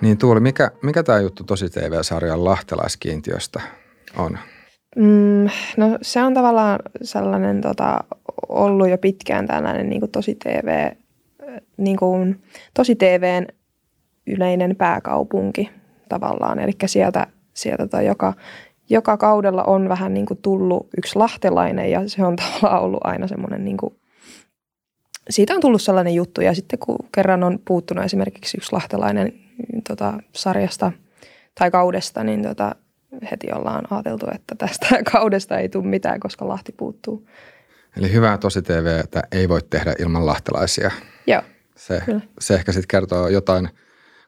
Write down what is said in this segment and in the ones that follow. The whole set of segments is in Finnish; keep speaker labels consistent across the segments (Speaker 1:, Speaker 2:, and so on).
Speaker 1: Niin Tuuli, mikä, mikä tämä juttu tosi TV-sarjan lahtelaiskiintiöstä on?
Speaker 2: Mm, no se on tavallaan sellainen tota, ollut jo pitkään tällainen niin kuin tosi TV, niin kuin, tosi TVn yleinen pääkaupunki tavallaan. Eli sieltä, sieltä toi joka, joka kaudella on vähän niin kuin tullut yksi lahtelainen ja se on tavallaan ollut aina semmoinen niin kuin, siitä on tullut sellainen juttu ja sitten kun kerran on puuttunut esimerkiksi yksi lahtelainen tota, sarjasta tai kaudesta, niin tota, heti ollaan ajateltu, että tästä kaudesta ei tule mitään, koska Lahti puuttuu.
Speaker 1: Eli hyvää tosi TVtä ei voi tehdä ilman lahtelaisia.
Speaker 2: Joo,
Speaker 1: Se, se ehkä sitten kertoo jotain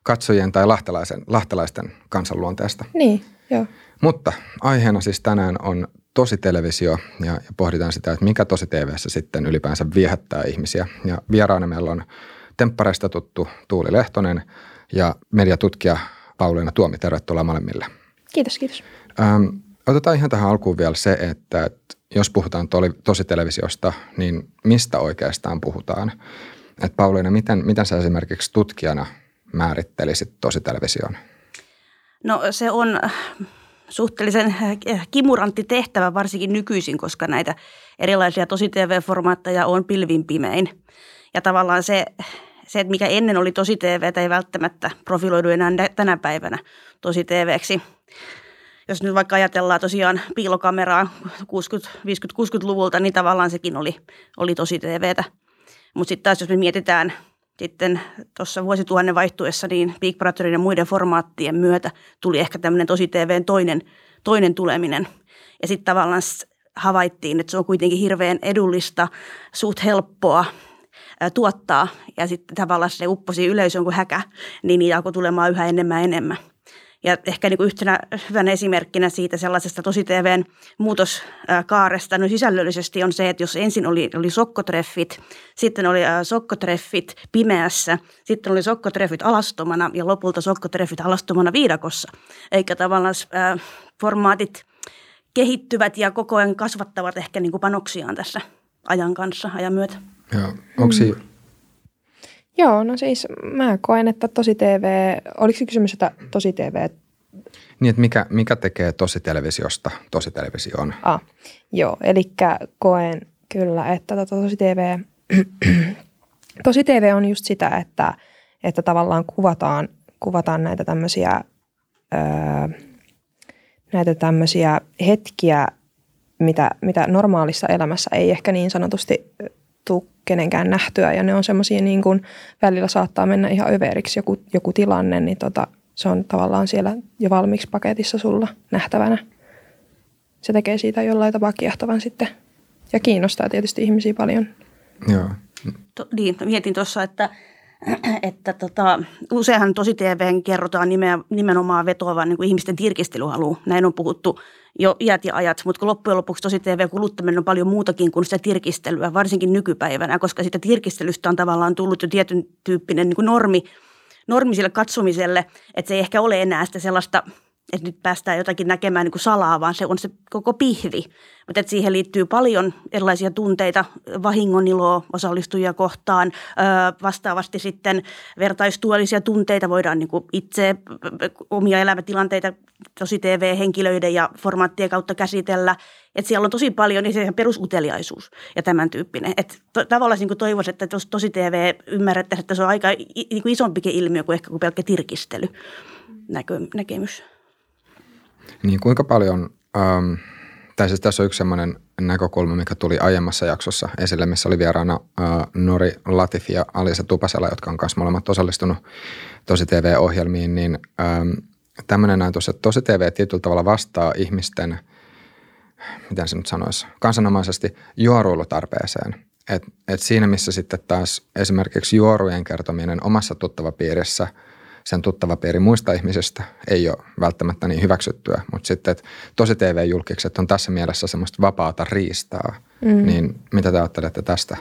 Speaker 1: katsojien tai lahtelaisen, lahtelaisten kansanluonteesta.
Speaker 2: Niin, joo.
Speaker 1: Mutta aiheena siis tänään on tosi televisio ja, ja pohditaan sitä, että mikä tosi TVssä sitten ylipäänsä viehättää ihmisiä. Ja vieraana meillä on temppareista tuttu Tuuli Lehtonen ja mediatutkija Pauliina Tuomi. Tervetuloa molemmille.
Speaker 2: Kiitos, kiitos.
Speaker 1: Ähm, otetaan ihan tähän alkuun vielä se, että, että jos puhutaan toli, tosi televisiosta, niin mistä oikeastaan puhutaan? Et Pauliina, miten, miten sä esimerkiksi tutkijana määrittelisit tosi television?
Speaker 3: No se on suhteellisen kimurantti tehtävä varsinkin nykyisin, koska näitä erilaisia tosi TV-formaatteja on pilvin pimein. Ja tavallaan se, se, että mikä ennen oli tosi TV, ei välttämättä profiloidu enää tänä päivänä tosi TVksi. Jos nyt vaikka ajatellaan tosiaan piilokameraa 60, 50, 60-luvulta, niin tavallaan sekin oli, oli tosi TVtä. Mutta sitten taas jos me mietitään sitten tuossa vuosituhannen vaihtuessa, niin Big Brotherin ja muiden formaattien myötä tuli ehkä tämmöinen tosi TVn toinen, toinen tuleminen. Ja sitten tavallaan havaittiin, että se on kuitenkin hirveän edullista, suht helppoa tuottaa. Ja sitten tavallaan se upposi yleisön kuin häkä, niin niitä alkoi tulemaan yhä enemmän enemmän. Ja ehkä niin kuin yhtenä hyvänä esimerkkinä siitä sellaisesta tosi TVn muutoskaaresta no sisällöllisesti on se, että jos ensin oli, oli sokkotreffit, sitten oli sokkotreffit pimeässä, sitten oli sokkotreffit alastomana ja lopulta sokkotreffit alastomana viidakossa. Eikä tavallaan äh, formaatit kehittyvät ja koko ajan kasvattavat ehkä niin kuin panoksiaan tässä ajan kanssa, ajan myötä.
Speaker 1: Joo, onko mm.
Speaker 2: Joo, no siis mä koen, että tosi TV, oliko se kysymys, että tosi TV?
Speaker 1: Niin, että mikä, mikä tekee tosi televisiosta tosi televisioon?
Speaker 2: Ah, joo, eli koen kyllä, että tota, tosi TV, tosi TV on just sitä, että, että tavallaan kuvataan, kuvataan näitä tämmöisiä, öö, näitä tämmöisiä hetkiä, mitä, mitä normaalissa elämässä ei ehkä niin sanotusti tule kenenkään nähtyä ja ne on semmoisia niin kuin välillä saattaa mennä ihan överiksi joku, joku tilanne, niin tota, se on tavallaan siellä jo valmiiksi paketissa sulla nähtävänä. Se tekee siitä jollain tapaa kiehtovan sitten ja kiinnostaa tietysti ihmisiä paljon.
Speaker 1: Joo.
Speaker 3: To, niin, mietin tuossa, että että tota, useinhan tosi TVn kerrotaan nimenomaan vetoavan niin kuin ihmisten tirkistelyhalu. Näin on puhuttu jo iät ja ajat, mutta loppujen lopuksi tosi TV-kuluttaminen on paljon muutakin kuin sitä tirkistelyä, varsinkin nykypäivänä, koska sitä tirkistelystä on tavallaan tullut jo tietyn tyyppinen niin kuin normi, normi sille katsomiselle, että se ei ehkä ole enää sitä sellaista – että nyt päästään jotakin näkemään niin kuin salaa, vaan se on se koko pihvi. Mutta että siihen liittyy paljon erilaisia tunteita, vahingoniloa osallistujia kohtaan. vastaavasti sitten vertaistuolisia tunteita voidaan niin kuin itse omia elämätilanteita tosi TV-henkilöiden ja formaattien kautta käsitellä. Että siellä on tosi paljon niin se perusuteliaisuus ja tämän tyyppinen. Että to, tavallaan niin toivoisin, että tosi TV ymmärrettäisiin, että se on aika niin kuin isompikin ilmiö kuin ehkä kuin pelkkä tirkistely näkö, näkemys.
Speaker 1: Niin kuinka paljon, ähm, tai siis tässä on yksi sellainen näkökulma, mikä tuli aiemmassa jaksossa esille, missä oli vieraana äh, Nori Latif ja Alisa Tupasela, jotka on myös molemmat osallistunut tosi TV-ohjelmiin, niin ähm, tämmöinen ajatus, että tosi TV tietyllä tavalla vastaa ihmisten, miten se nyt sanoisi, kansanomaisesti juoruilutarpeeseen. Et, et siinä, missä sitten taas esimerkiksi juorujen kertominen omassa tuttavapiirissä – sen tuttava piiri muista ihmisistä ei ole välttämättä niin hyväksyttyä, mutta sitten että tosi TV-julkikset on tässä mielessä semmoista vapaata riistaa, mm. niin mitä te ajattelette tästä?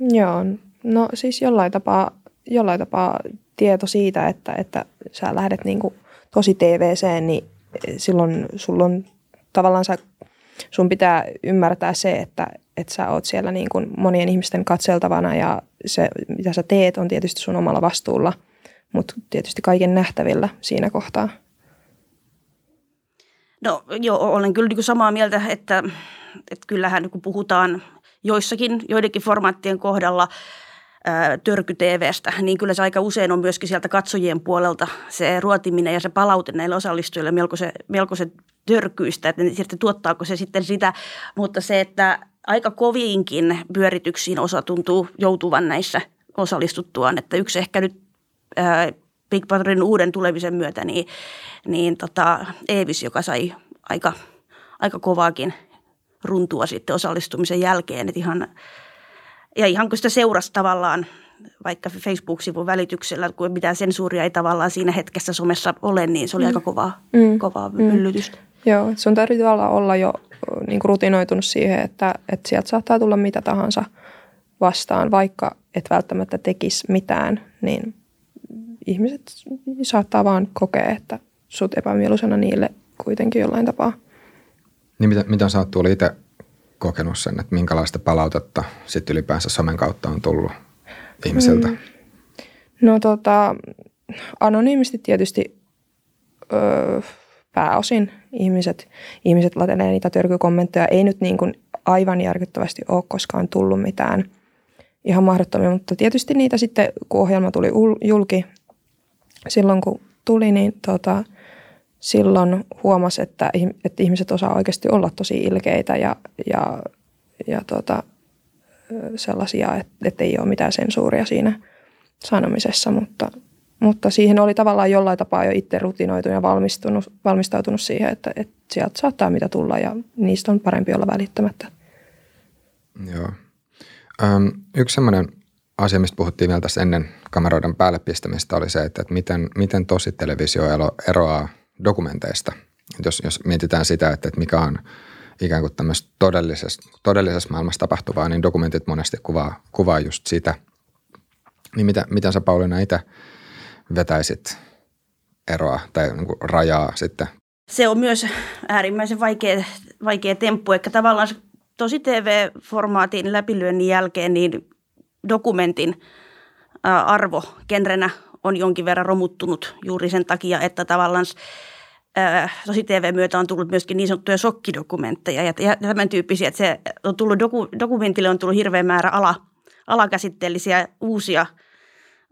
Speaker 2: Joo, no siis jollain tapaa, jollain tapaa tieto siitä, että, että sä lähdet niin kuin tosi TVCen, niin silloin sulla on tavallaan sä, sun pitää ymmärtää se, että, että sä oot siellä niin kuin monien ihmisten katseltavana ja se, mitä sä teet, on tietysti sun omalla vastuulla – mutta tietysti kaiken nähtävillä siinä kohtaa.
Speaker 3: No joo, olen kyllä niin samaa mieltä, että, että kyllähän kun puhutaan joissakin, joidenkin formaattien kohdalla törky-TVstä, niin kyllä se aika usein on myöskin sieltä katsojien puolelta se ruotiminen ja se palaute näille osallistujille melko se, melko se törkyistä, että sitten tuottaako se sitten sitä, mutta se, että aika koviinkin pyörityksiin osa tuntuu joutuvan näissä osallistuttuaan, että yksi ehkä nyt ää, Big Brotherin uuden tulemisen myötä, niin, niin tota, Eevis, joka sai aika, aika kovaakin runtua sitten osallistumisen jälkeen, että ihan, ja ihan kun sitä seurasi tavallaan vaikka Facebook-sivun välityksellä, kun mitään sensuuria ei tavallaan siinä hetkessä somessa ole, niin se oli mm. aika kovaa, mm. kovaa mm. myllytystä.
Speaker 2: Joo, sun täytyy tavallaan olla jo niin kuin rutinoitunut siihen, että, että sieltä saattaa tulla mitä tahansa vastaan, vaikka et välttämättä tekisi mitään, niin ihmiset saattaa vaan kokea, että sut epämieluisena niille kuitenkin jollain tapaa.
Speaker 1: Niin mitä, mitä sä oot tuolla itse kokenut sen, että minkälaista palautetta sitten ylipäänsä somen kautta on tullut ihmisiltä? Mm.
Speaker 2: No tota, anonyymisti tietysti öö, pääosin ihmiset, ihmiset latelee niitä törkykommentteja. Ei nyt niin kuin aivan järkyttävästi ole koskaan tullut mitään ihan mahdottomia, mutta tietysti niitä sitten, kun ohjelma tuli julki, silloin kun tuli, niin tota, silloin huomasi, että, että ihmiset osaa oikeasti olla tosi ilkeitä ja, ja, ja tota, sellaisia, että, että ei ole mitään sensuuria siinä sanomisessa, mutta, mutta siihen oli tavallaan jollain tapaa jo itse rutinoitunut ja valmistunut, valmistautunut siihen, että, että sieltä saattaa mitä tulla ja niistä on parempi olla välittämättä.
Speaker 1: Joo. Öm, yksi sellainen asia, mistä puhuttiin vielä tässä ennen kameroiden päälle pistämistä, oli se, että, että miten, miten tosi televisio eroaa dokumenteista. Jos, jos mietitään sitä, että, että mikä on ikään kuin tämmöistä todellisessa, todellisessa maailmassa tapahtuvaa, niin dokumentit monesti kuvaa, kuvaa just sitä. Niin mitä, miten sä Pauliina itse vetäisit eroa tai niin kuin rajaa sitten?
Speaker 3: Se on myös äärimmäisen vaikea, vaikea temppu, että tavallaan tosi TV-formaatin läpilyönnin jälkeen niin dokumentin arvo genrenä on jonkin verran romuttunut juuri sen takia, että tavallaan tosi TV-myötä on tullut myöskin niin sanottuja sokkidokumentteja ja, ja tämän tyyppisiä, että se on tullut doku, dokumentille on tullut hirveä määrä ala, alakäsitteellisiä uusia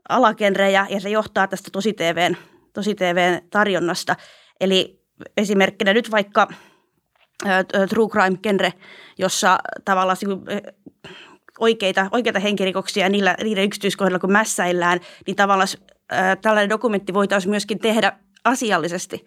Speaker 3: alakenrejä ja se johtaa tästä tosi TVn, tosi TVn tarjonnasta. Eli esimerkkinä nyt vaikka true crime-genre, jossa tavallaan oikeita, oikeita henkirikoksia niillä, niiden yksityiskohdilla, kun mässäillään, niin tavallaan äh, tällainen dokumentti voitaisiin myöskin tehdä asiallisesti,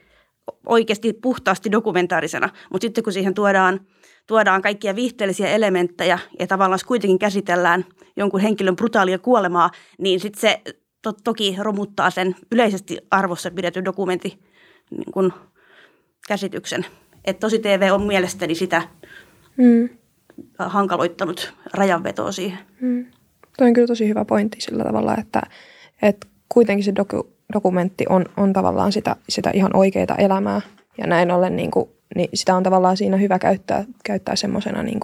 Speaker 3: oikeasti puhtaasti dokumentaarisena. Mutta sitten kun siihen tuodaan, tuodaan kaikkia viihteellisiä elementtejä ja tavallaan kuitenkin käsitellään jonkun henkilön brutaalia kuolemaa, niin sitten se to, toki romuttaa sen yleisesti arvossa pidetyn dokumentin niin kun, käsityksen. Että tosi TV on mielestäni sitä mm. Hankaloittanut rajanvetoa siihen. Mm.
Speaker 2: Tuo on kyllä tosi hyvä pointti sillä tavalla, että, että kuitenkin se doku, dokumentti on, on tavallaan sitä, sitä ihan oikeaa elämää. Ja näin ollen niin kuin, niin sitä on tavallaan siinä hyvä käyttää, käyttää semmoisena niin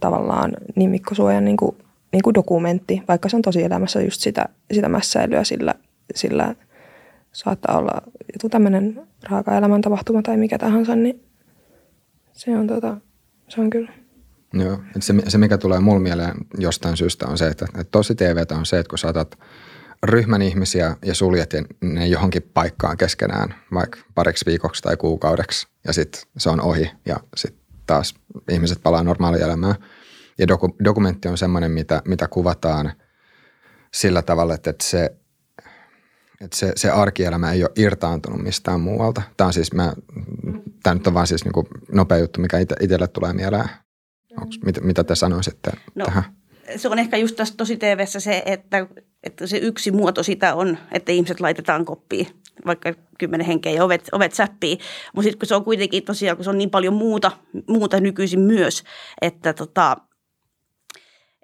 Speaker 2: tavallaan nimikkosuojan niin kuin, niin kuin dokumentti, vaikka se on tosi elämässä just sitä, sitä mässäilyä, sillä, sillä saattaa olla joku tämmöinen raaka elämän tapahtuma tai mikä tahansa, niin se on, tota, se on kyllä.
Speaker 1: Joo, se, se mikä tulee mulle mieleen jostain syystä on se, että, että tosi TV on se, että kun saatat ryhmän ihmisiä ja suljet ne johonkin paikkaan keskenään, vaikka pariksi viikoksi tai kuukaudeksi, ja sitten se on ohi, ja sitten taas ihmiset palaa normaalielämään. Ja doku, dokumentti on semmoinen, mitä, mitä kuvataan sillä tavalla, että, että se että se, se arkielämä ei ole irtaantunut mistään muualta. Tämä on siis, mä, tämä nyt on vaan siis niin nopea juttu, mikä ite, itselle tulee mieleen. Onks, mit, mitä te sanoisitte no, tähän?
Speaker 3: Se on ehkä just tässä tosi tv se, että, että se yksi muoto sitä on, että ihmiset laitetaan koppiin, vaikka kymmenen henkeä ja ovet, ovet säppii. Mutta sitten kun se on kuitenkin tosiaan, kun se on niin paljon muuta, muuta nykyisin myös, että tota,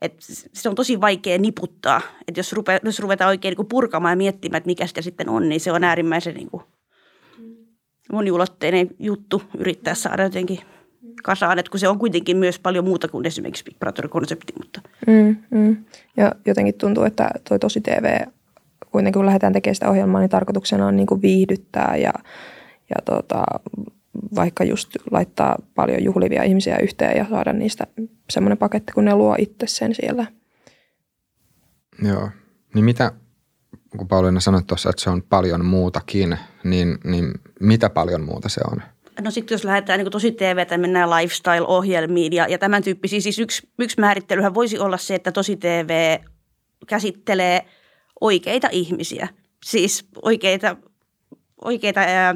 Speaker 3: et se on tosi vaikea niputtaa. Et jos, rupe, jos ruvetaan oikein niin purkamaan ja miettimään, että mikä sitä sitten on, niin se on äärimmäisen niin kuin moniulotteinen juttu yrittää saada jotenkin kasaan, että kun se on kuitenkin myös paljon muuta kuin esimerkiksi Big Brother-konsepti. Mutta.
Speaker 2: Mm, mm. Ja jotenkin tuntuu, että toi tosi TV kuitenkin kun lähdetään tekemään sitä ohjelmaa, niin tarkoituksena on niin kuin viihdyttää ja, ja tota, vaikka just laittaa paljon juhlivia ihmisiä yhteen ja saada niistä semmoinen paketti, kun ne luo itse sen siellä.
Speaker 1: Joo. Niin mitä, kun Pauliina sanoi tuossa, että se on paljon muutakin, niin, niin mitä paljon muuta se on?
Speaker 3: No sitten jos lähdetään niin tosi TVtä, mennään lifestyle-ohjelmiin ja, ja tämän tyyppisiä. Siis yksi, yksi määrittelyhän voisi olla se, että tosi TV käsittelee oikeita ihmisiä. Siis oikeita, oikeita ää,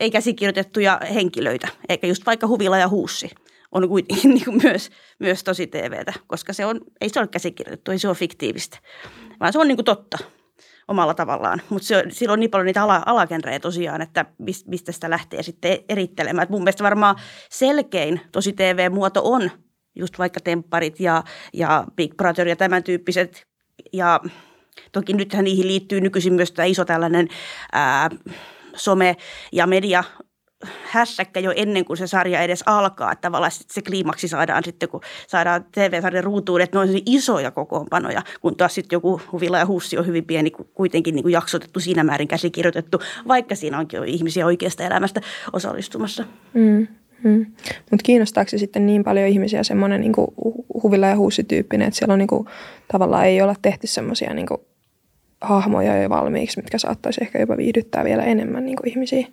Speaker 3: ei käsikirjoitettuja henkilöitä, eikä just vaikka Huvila ja Huussi on kuitenkin niin kuin myös, myös tosi TVtä, koska se on, ei se ole käsikirjoitettu, ei se ole fiktiivistä, vaan se on niin kuin totta omalla tavallaan. Mutta sillä on niin paljon niitä ala, alagenrejä tosiaan, että mistä sitä lähtee sitten erittelemään. Et mun mielestä varmaan selkein tosi TV-muoto on just vaikka tempparit ja, ja Big Brother ja tämän tyyppiset. Ja toki nythän niihin liittyy nykyisin myös tämä iso tällainen ää, some- ja media hässäkkä jo ennen kuin se sarja edes alkaa. Että tavallaan se kliimaksi saadaan sitten, kun saadaan TV-sarjan ruutuun, että ne on isoja kokoonpanoja, kun taas sitten joku Huvila ja Hussi on hyvin pieni, kuitenkin niin kuin jaksotettu siinä määrin käsikirjoitettu, vaikka siinä onkin ihmisiä oikeasta elämästä osallistumassa. Mm.
Speaker 2: Mm. Mutta kiinnostaako se sitten niin paljon ihmisiä semmoinen niin huvila ja huussi-tyyppinen, että siellä on niin kuin, tavallaan ei olla tehty semmoisia niin hahmoja jo valmiiksi, mitkä saattaisi ehkä jopa viihdyttää vielä enemmän niin kuin ihmisiä?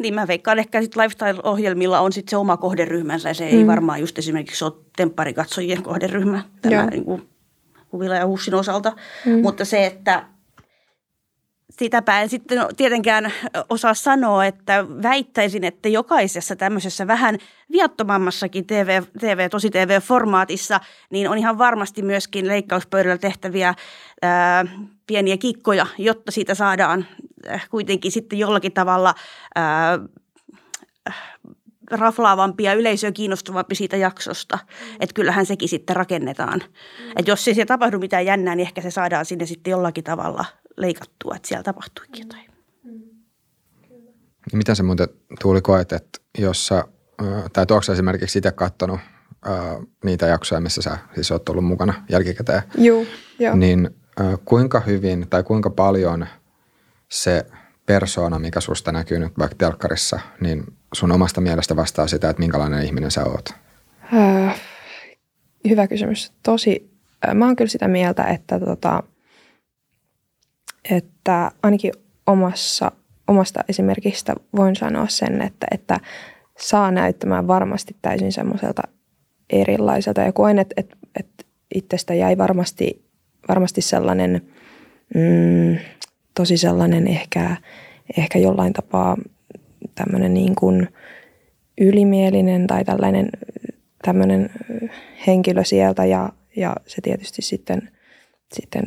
Speaker 3: Niin mä veikkaan ehkä sitten lifestyle-ohjelmilla on sitten se oma kohderyhmänsä ja se mm. ei varmaan just esimerkiksi ole tempparikatsojien kohderyhmä tämä niin kuin Huvila ja Hussin osalta. Mm. Mutta se, että sitäpä en sitten tietenkään osaa sanoa, että väittäisin, että jokaisessa tämmöisessä vähän viattomammassakin TV, TV tosi TV-formaatissa, niin on ihan varmasti myöskin leikkauspöydällä tehtäviä ää, pieniä kikkoja, jotta siitä saadaan äh, kuitenkin sitten jollakin tavalla ää, raflaavampi ja yleisöä kiinnostavampi siitä jaksosta. Mm. Että kyllähän sekin sitten rakennetaan. Mm. Että jos ei siellä tapahdu mitään jännää, niin ehkä se saadaan sinne sitten jollakin tavalla leikattua, että siellä tapahtuikin jotain. Mm.
Speaker 1: Mitä se muuten Tuuli koet, että jos sä, tai onko esimerkiksi itse katsonut niitä jaksoja, missä sä siis oot ollut mukana jälkikäteen?
Speaker 2: Joo, joo.
Speaker 1: Niin kuinka hyvin tai kuinka paljon se persoona, mikä susta näkyy nyt vaikka telkkarissa, niin sun omasta mielestä vastaa sitä, että minkälainen ihminen sä oot? Äh,
Speaker 2: hyvä kysymys. Tosi, äh, mä oon kyllä sitä mieltä, että, tota, että ainakin omassa, omasta esimerkistä voin sanoa sen, että, että saa näyttämään varmasti täysin semmoiselta erilaiselta. Ja koen, että, että, että itsestä jäi varmasti, varmasti sellainen mm, tosi sellainen ehkä, ehkä jollain tapaa tämmöinen niin kuin ylimielinen tai tällainen tämmöinen henkilö sieltä ja, ja se tietysti sitten, sitten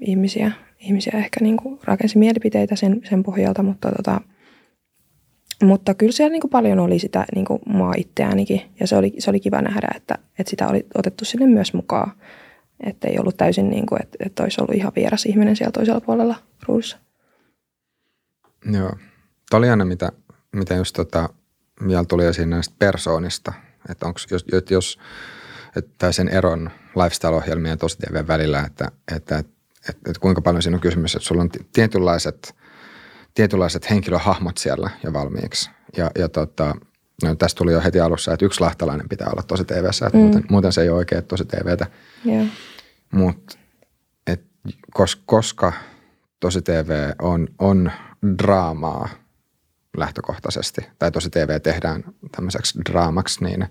Speaker 2: ihmisiä, ihmisiä ehkä niin kuin rakensi mielipiteitä sen, sen pohjalta, mutta, tota, mutta kyllä siellä niin kuin paljon oli sitä niin kuin maa itseäänikin ja se oli, se oli kiva nähdä, että, että sitä oli otettu sinne myös mukaan. Että ei ollut täysin niin kuin, että, että olisi ollut ihan vieras ihminen siellä toisella puolella ruudussa.
Speaker 1: Joo. Tämä oli aina, mitä, mitä just tota, vielä tuli esiin näistä persoonista. Että onko, jos, jos että sen eron lifestyle-ohjelmien ja tosi välillä, että, että, että, että, että kuinka paljon siinä on kysymys, että sulla on tietynlaiset, tietynlaiset henkilöhahmot siellä jo valmiiksi. Ja, ja tota, no, tästä tuli jo heti alussa, että yksi lahtalainen pitää olla tosi TVssä, että mm. muuten, muuten se ei ole oikein tosi TVtä. Yeah. Mutta kos, koska tosi TV on, on draamaa lähtökohtaisesti, tai tosi TV tehdään tämmöiseksi draamaksi, niin,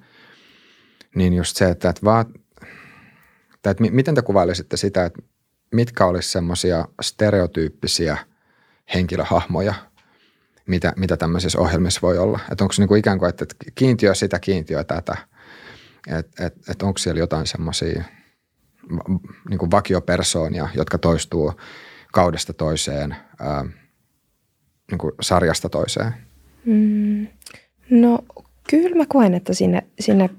Speaker 1: niin just se, että, että, vaat, tai että miten te kuvailisitte sitä, että mitkä olisi semmoisia stereotyyppisiä henkilöhahmoja, mitä, mitä tämmöisissä ohjelmissa voi olla. Että onko se niin kuin ikään kuin, että kiintiö sitä, kiintiö tätä. Että et, et onko siellä jotain semmoisia niin vakiopersoonia, jotka toistuu kaudesta toiseen, ää, niin kuin sarjasta toiseen?
Speaker 2: Mm, no kyllä mä koen, että sinne, sinne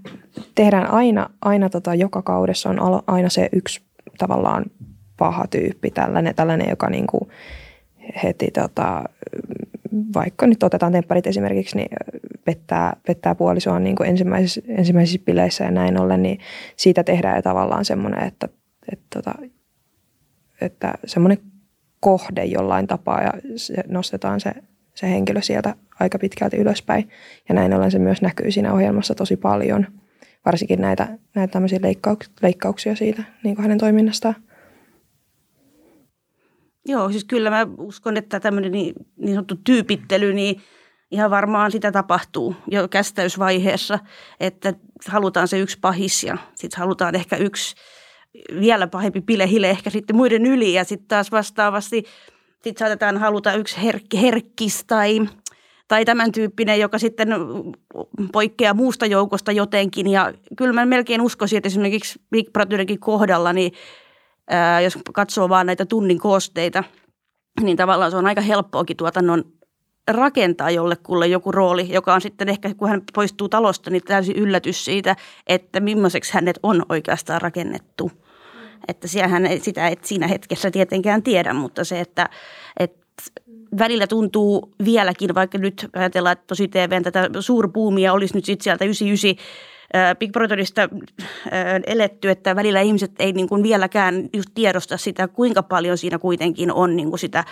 Speaker 2: tehdään aina, aina tota, joka kaudessa on aina se yksi tavallaan paha tyyppi, tällainen, tällainen joka niin kuin heti tota, vaikka nyt otetaan tempparit esimerkiksi, niin pettää, pettää puolisoa niin kuin ensimmäisissä, ensimmäisissä bileissä ja näin ollen, niin siitä tehdään jo tavallaan semmoinen, että, että, että, että semmoinen kohde jollain tapaa ja se, nostetaan se, se henkilö sieltä aika pitkälti ylöspäin. Ja näin ollen se myös näkyy siinä ohjelmassa tosi paljon, varsinkin näitä, näitä tämmöisiä leikkauksia siitä niin kuin hänen toiminnastaan.
Speaker 3: Joo, siis kyllä mä uskon, että tämmöinen niin, niin sanottu tyypittely, niin ihan varmaan sitä tapahtuu jo kästäysvaiheessa, että halutaan se yksi pahis ja sitten halutaan ehkä yksi vielä pahempi pilehile ehkä sitten muiden yli ja sitten taas vastaavasti sitten saatetaan haluta yksi herkki, herkkis tai, tai tämän tyyppinen, joka sitten poikkeaa muusta joukosta jotenkin. Ja kyllä mä melkein uskoisin, että esimerkiksi Big Brotherinkin kohdalla, niin jos katsoo vaan näitä tunnin koosteita, niin tavallaan se on aika helppoakin tuotannon rakentaa jollekulle joku rooli, joka on sitten ehkä, kun hän poistuu talosta, niin täysin yllätys siitä, että millaiseksi hänet on oikeastaan rakennettu. Että hän sitä et siinä hetkessä tietenkään tiedä, mutta se, että, että välillä tuntuu vieläkin, vaikka nyt ajatellaan, että tosi TVn tätä suurpuumia olisi nyt sitten sieltä 99 Big Brotherista eletty, että välillä ihmiset ei niin kuin vieläkään just tiedosta sitä, kuinka paljon siinä kuitenkin on niin kuin sitä –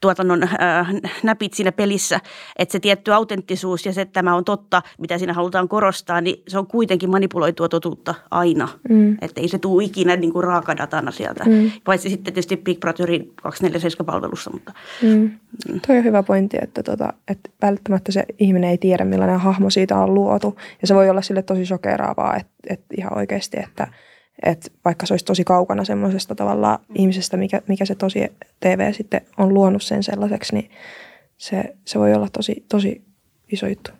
Speaker 3: tuotannon äh, näpit siinä pelissä, että se tietty autenttisuus ja se, että tämä on totta, mitä siinä halutaan korostaa, niin se on kuitenkin manipuloitua totuutta aina. Mm. Että ei se tule ikinä niin kuin raakadatana sieltä, mm. paitsi sitten tietysti Big Brotherin 247-palvelussa. Mutta,
Speaker 2: mm. Mm. Toi on hyvä pointti, että, tota, että välttämättä se ihminen ei tiedä, millainen hahmo siitä on luotu. Ja se voi olla sille tosi shokeraavaa, että, että ihan oikeasti, että – että vaikka se olisi tosi kaukana semmoisesta tavallaan ihmisestä, mikä, mikä se tosi TV sitten on luonut sen sellaiseksi, niin se, se voi olla tosi, tosi iso juttu.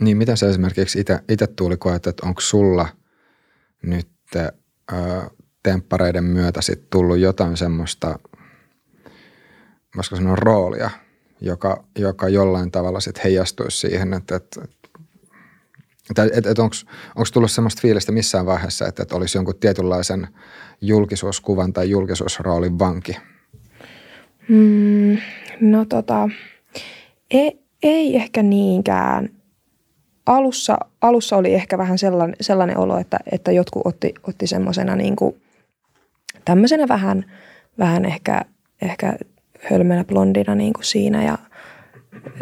Speaker 1: Niin, mitä sä esimerkiksi itse tuuli koet, että onko sulla nyt ö, temppareiden myötä sit tullut jotain semmoista, voisiko sanoa roolia, joka, joka jollain tavalla sitten heijastuisi siihen, että, että, että, että, että onko tullut semmoista fiilistä missään vaiheessa, että, että olisi jonkun tietynlaisen julkisuuskuvan tai julkisuusroolin vanki?
Speaker 2: Mm, no tota, ei, ei ehkä niinkään. Alussa, alussa oli ehkä vähän sellainen, sellainen olo, että, että jotkut otti, otti semmoisena niin tämmöisenä vähän, vähän ehkä, ehkä hölmönä blondina niin kuin siinä ja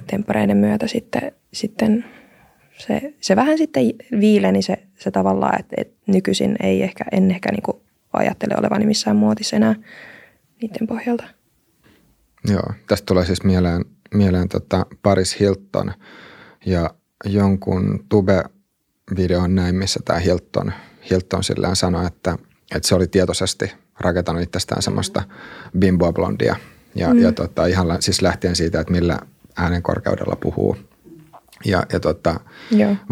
Speaker 2: temppareiden myötä sitten, sitten – se, se vähän sitten viileni se, se tavallaan, että, että nykyisin ei ehkä, en ehkä niin kuin ajattele olevani missään muotissa enää niiden pohjalta.
Speaker 1: Joo, tästä tulee siis mieleen, mieleen tota Paris Hilton ja jonkun tube-videon näin, missä tämä Hilton, Hilton sillään sanoi, että, että se oli tietoisesti rakentanut itsestään semmoista bimboa blondia. Ja, mm. ja tota, ihan siis lähtien siitä, että millä äänen korkeudella puhuu – ja, ja tota,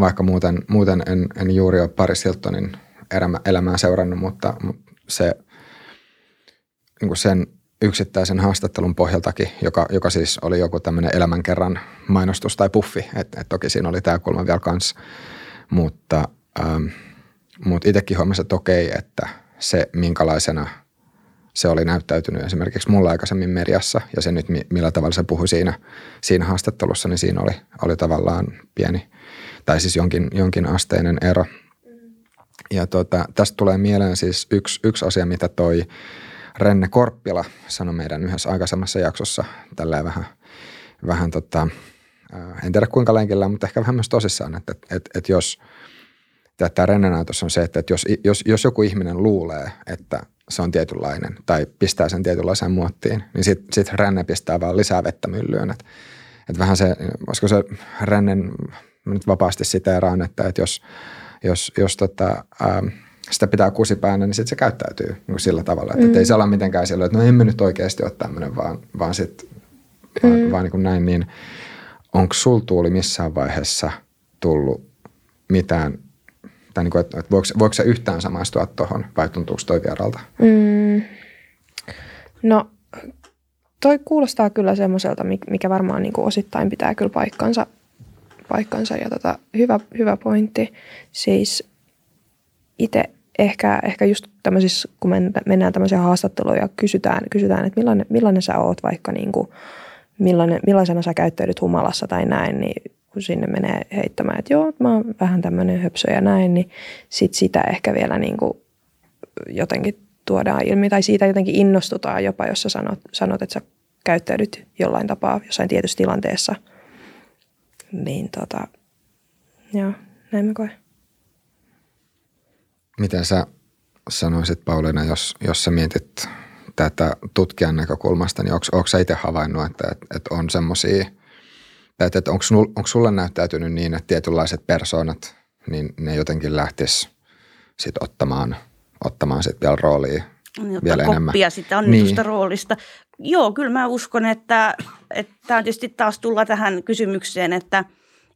Speaker 1: vaikka muuten, muuten en, en juuri ole Paris Hiltonin elämä, elämää seurannut, mutta, se, niin kuin sen yksittäisen haastattelun pohjaltakin, joka, joka siis oli joku tämmöinen elämänkerran mainostus tai puffi, että et toki siinä oli tämä kulma vielä kanssa, mutta, ähm, mutta itsekin huomasin, että okei, että se minkälaisena – se oli näyttäytynyt esimerkiksi mulla aikaisemmin mediassa ja se nyt millä tavalla se puhui siinä, siinä haastattelussa, niin siinä oli, oli tavallaan pieni tai siis jonkin, jonkin asteinen ero. Ja tota, tästä tulee mieleen siis yksi, yksi asia, mitä toi Renne Korppila sanoi meidän yhdessä aikaisemmassa jaksossa tällä vähän, vähän tota, en tiedä kuinka lenkillä, mutta ehkä vähän myös tosissaan, että, että, että, että jos tämä Renne-näytös on se, että, että jos, jos, jos joku ihminen luulee, että se on tietynlainen tai pistää sen tietynlaiseen muottiin, niin sitten sit ränne pistää vaan lisää vettä myllyyn. Et, et vähän se, olisiko se rännen, nyt vapaasti siteeraan, että, että jos, jos, jos tota, ää, sitä pitää kusipäänä, niin sitten se käyttäytyy niin sillä tavalla. Että mm. ei se ole mitenkään sillä, että no emme nyt oikeasti ole tämmöinen, vaan, vaan sitten vaan, mm. vaan niin kuin näin. Niin onko sul Tuuli missään vaiheessa tullut mitään tai niin kuin, että, että voiko, voiko se yhtään samaistua tuohon vai tuntuuko toi vieralta? Mm.
Speaker 2: No toi kuulostaa kyllä semmoiselta, mikä varmaan niin kuin osittain pitää kyllä paikkansa, paikkansa ja tota, hyvä, hyvä pointti. Siis itse ehkä, ehkä just tämmöisissä, kun mennään tämmöisiä haastatteluja ja kysytään, kysytään että millainen, millainen sä oot vaikka niin kuin, millainen, millaisena sä käyttäydyt humalassa tai näin, niin kun sinne menee heittämään, että joo, mä oon vähän tämmöinen höpsö ja näin, niin sit sitä ehkä vielä niin kuin jotenkin tuodaan ilmi tai siitä jotenkin innostutaan jopa, jos sä sanot, sanot että sä käyttäydyt jollain tapaa jossain tietyssä tilanteessa. Niin tota, joo, näin mä koen.
Speaker 1: Miten sä sanoisit Pauliina, jos, jos sä mietit tätä tutkijan näkökulmasta, niin onko sä itse havainnut, että, että on semmoisia, että, että onko, onko sulle näyttäytynyt niin, että tietynlaiset persoonat, niin ne jotenkin lähtis sit ottamaan, ottamaan sit vielä roolia
Speaker 3: niin,
Speaker 1: vielä
Speaker 3: koppia
Speaker 1: enemmän.
Speaker 3: sitä annetusta
Speaker 1: Niin.
Speaker 3: roolista. Joo, kyllä mä uskon, että, että tämä tietysti taas tulla tähän kysymykseen, että,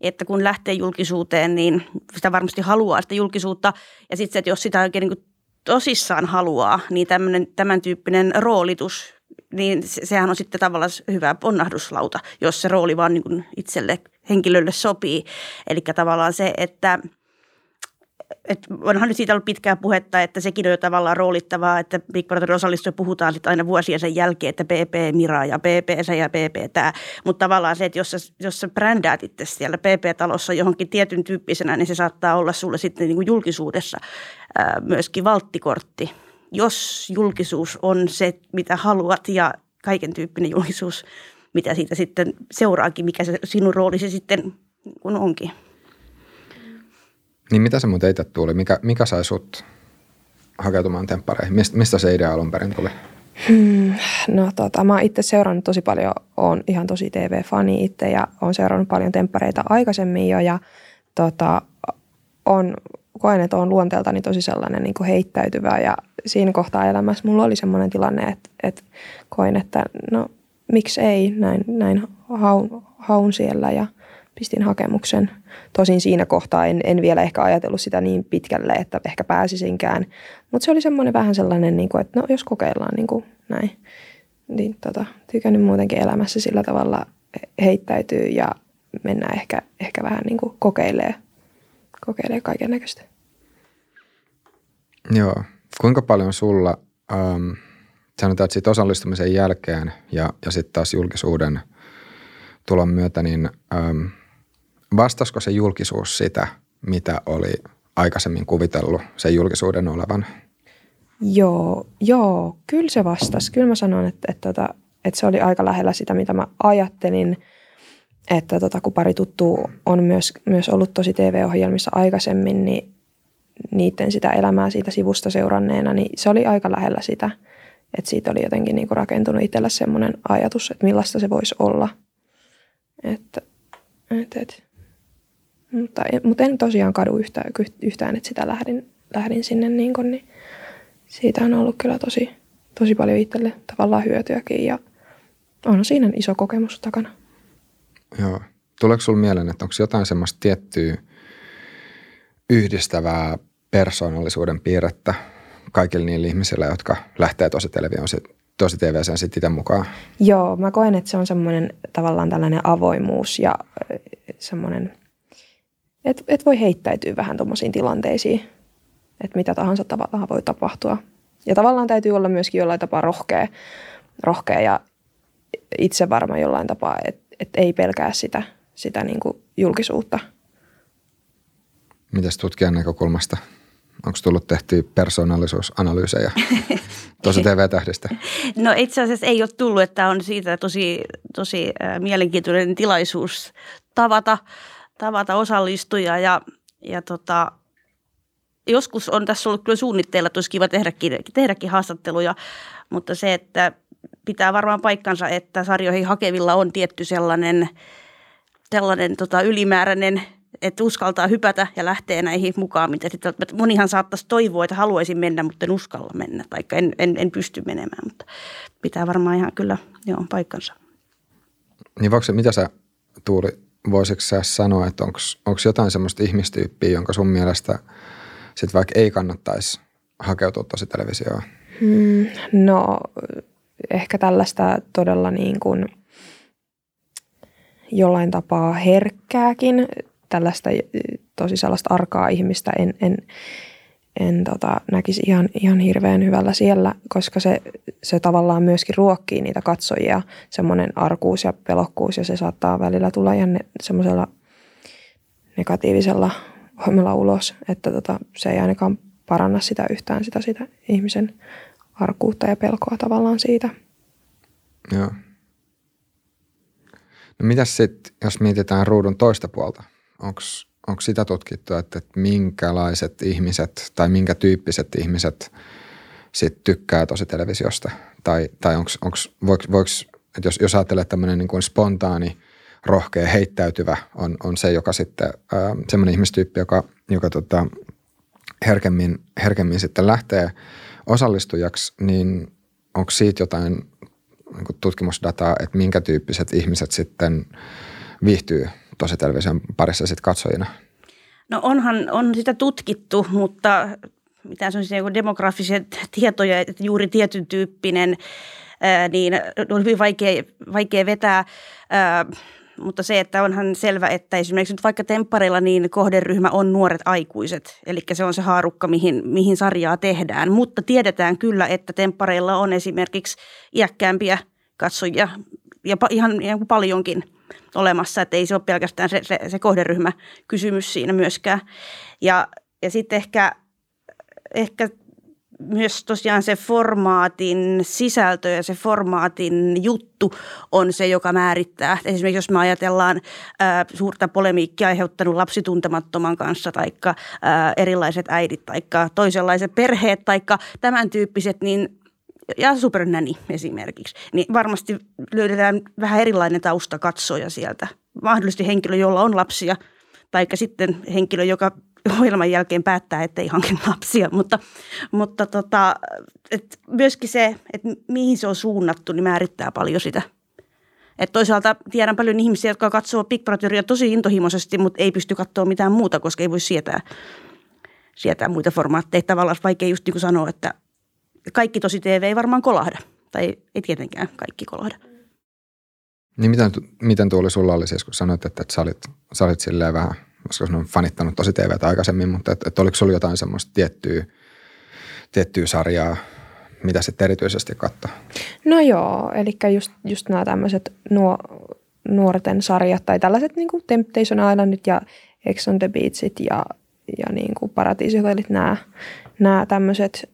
Speaker 3: että kun lähtee julkisuuteen, niin sitä varmasti haluaa sitä julkisuutta. Ja sitten se, että jos sitä oikein niin tosissaan haluaa, niin tämmönen, tämän tyyppinen roolitus, niin se- sehän on sitten tavallaan hyvä ponnahduslauta, jos se rooli vaan niin kuin itselle henkilölle sopii. Eli tavallaan se, että et onhan nyt siitä ollut pitkää puhetta, että sekin on jo tavallaan roolittavaa, että Big Brother osallistuja puhutaan sitten aina vuosien sen jälkeen, että PP Mira ja PP se ja PP tämä. Mutta tavallaan se, että jos sä, jos sä brändäät itse siellä PP-talossa johonkin tietyn tyyppisenä, niin se saattaa olla sulle sitten niin kuin julkisuudessa ää, myöskin valttikortti. Jos julkisuus on se, mitä haluat ja kaiken tyyppinen julkisuus, mitä siitä sitten seuraakin, mikä se sinun roolisi sitten kuin onkin.
Speaker 1: Niin mitä se muuten itse tuli? Mikä, mikä sai sut hakeutumaan temppareihin? Mistä, mistä se idea alun perin tuli?
Speaker 2: No tota, mä oon itse seurannut tosi paljon, on ihan tosi TV-fani itse ja on seurannut paljon temppareita aikaisemmin jo ja tota, on, koen, että on luonteeltani tosi sellainen niin kuin heittäytyvä ja siinä kohtaa elämässä mulla oli semmoinen tilanne, että, että koin, että no miksi ei, näin, näin haun, haun siellä ja pistin hakemuksen. Tosin siinä kohtaa en, en vielä ehkä ajatellut sitä niin pitkälle, että ehkä pääsisinkään. Mutta se oli semmoinen vähän sellainen, niin kuin, että no jos kokeillaan niin kuin näin. Niin tota, tykännyt muutenkin elämässä sillä tavalla heittäytyy ja mennään ehkä, ehkä vähän niin kuin kokeilee, kokeilee kaiken näköistä.
Speaker 1: Joo. Kuinka paljon sulla, ähm, sanotaan, että siitä osallistumisen jälkeen ja, ja sitten taas julkisuuden tulon myötä, niin ähm, vastasko se julkisuus sitä, mitä oli aikaisemmin kuvitellut sen julkisuuden olevan?
Speaker 2: Joo, joo, kyllä se vastasi. Kyllä mä sanon, että, että, että, että se oli aika lähellä sitä, mitä mä ajattelin. Että tota, kun pari tuttua on myös, myös ollut tosi TV-ohjelmissa aikaisemmin, niin niiden sitä elämää siitä sivusta seuranneena, niin se oli aika lähellä sitä. Että siitä oli jotenkin niin kuin rakentunut itsellä semmoinen ajatus, että millaista se voisi olla. Että, et, et. Mutta, mutta en tosiaan kadu yhtään, yhtään että sitä lähdin, lähdin sinne niin, kuin, niin siitä on ollut kyllä tosi, tosi paljon itselle tavallaan hyötyäkin ja on siinä iso kokemus takana.
Speaker 1: Joo. Tuleeko sinulle mieleen, että onko jotain semmoista tiettyä yhdistävää persoonallisuuden piirrettä kaikille niille ihmisille, jotka lähtee tosi televisioon tosi TVCen sitten itse mukaan?
Speaker 2: Joo, mä koen, että se on semmoinen tavallaan tällainen avoimuus ja semmoinen, että et voi heittäytyä vähän tuommoisiin tilanteisiin, että mitä tahansa tavallaan voi tapahtua. Ja tavallaan täytyy olla myöskin jollain tapaa rohkea, rohkea ja itse varma jollain tapaa, että et ei pelkää sitä, sitä niin kuin julkisuutta.
Speaker 1: Mitäs tutkijan näkökulmasta? Onko tullut tehtyä persoonallisuusanalyysejä tosi TV-tähdistä?
Speaker 3: No itse asiassa ei ole tullut, että on siitä tosi, tosi mielenkiintoinen tilaisuus tavata, tavata osallistujia ja, ja tota, joskus on tässä ollut kyllä suunnitteilla, että olisi kiva tehdäkin, tehdäkin haastatteluja, mutta se, että pitää varmaan paikkansa, että sarjoihin hakevilla on tietty sellainen, sellainen tota, ylimääräinen että uskaltaa hypätä ja lähtee näihin mukaan. Mitä sitten, monihan saattaisi toivoa, että haluaisin mennä, mutta en uskalla mennä, tai en, en, en pysty menemään, mutta pitää varmaan ihan kyllä joo, paikkansa.
Speaker 1: Niin voiko, mitä sä Tuuli, voisitko sä sanoa, että onko jotain semmoista ihmistyyppiä, jonka sun mielestä sit vaikka ei kannattaisi hakeutua tosi televisioon?
Speaker 2: Hmm, no ehkä tällaista todella niin kuin jollain tapaa herkkääkin tällaista tosi sellaista arkaa ihmistä en, en, en tota, näkisi ihan, ihan hirveän hyvällä siellä, koska se, se tavallaan myöskin ruokkii niitä katsojia, semmoinen arkuus ja pelokkuus ja se saattaa välillä tulla ihan semmoisella negatiivisella voimalla ulos, että tota, se ei ainakaan paranna sitä yhtään sitä, sitä ihmisen arkuutta ja pelkoa tavallaan siitä.
Speaker 1: Joo. No mitäs sitten, jos mietitään ruudun toista puolta? Onko sitä tutkittu, että, että minkälaiset ihmiset tai minkä tyyppiset ihmiset sit tykkää tosi televisiosta? Tai, tai onks, onks, voiko, voiko, että jos, jos ajattelee tämmöinen niin kuin spontaani, rohkea, heittäytyvä on, on se, joka sitten, äh, semmoinen ihmistyyppi, joka, joka tota, herkemmin, herkemmin sitten lähtee osallistujaksi, niin onko siitä jotain niin tutkimusdataa, että minkä tyyppiset ihmiset sitten viihtyy tosi television parissa sitten katsojina?
Speaker 3: No onhan, on sitä tutkittu, mutta mitään sellaisia niin demografisia tietoja, että juuri tietyn tyyppinen, niin on hyvin vaikea, vaikea vetää. Mutta se, että onhan selvä, että esimerkiksi nyt vaikka temppareilla niin kohderyhmä on nuoret aikuiset, eli se on se haarukka, mihin, mihin sarjaa tehdään. Mutta tiedetään kyllä, että temppareilla on esimerkiksi iäkkäämpiä katsojia ja ihan, ihan paljonkin olemassa, että ei se ole pelkästään se, se, se kohderyhmä kysymys siinä myöskään. Ja, ja sitten ehkä, ehkä myös tosiaan se formaatin sisältö ja se formaatin juttu on se, joka määrittää. Esimerkiksi jos me ajatellaan ää, suurta polemiikkia aiheuttanut lapsituntemattoman kanssa, tai erilaiset äidit, tai toisenlaiset perheet, tai tämän tyyppiset, niin ja supernäni esimerkiksi, niin varmasti löydetään vähän erilainen tausta katsoja sieltä. Mahdollisesti henkilö, jolla on lapsia, tai sitten henkilö, joka ohjelman jälkeen päättää, että ei hankin lapsia, mutta, mutta tota, et myöskin se, että mihin se on suunnattu, niin määrittää paljon sitä. Et toisaalta tiedän paljon ihmisiä, jotka katsoo Big Brotheria tosi intohimoisesti, mutta ei pysty katsoa mitään muuta, koska ei voi sietää, sietää muita formaatteja. Tavallaan vaikea just niin sanoa, että kaikki tosi TV ei varmaan kolahda. Tai ei tietenkään kaikki kolahda.
Speaker 1: Niin miten, miten tuoli sulla oli siis, kun sanoit, että, että sä olit, sä olit silleen vähän – koska on fanittanut tosi TVtä aikaisemmin, mutta että, että oliko sulla jotain semmoista tiettyä, tiettyä sarjaa, mitä sitten erityisesti katsoi?
Speaker 2: No joo, eli just, just nämä tämmöiset nuo, nuorten sarjat tai tällaiset niin kuin Temptation Islandit ja Ex on the Beachit ja, ja niin kuin Paratiisihotellit, nämä, nämä tämmöiset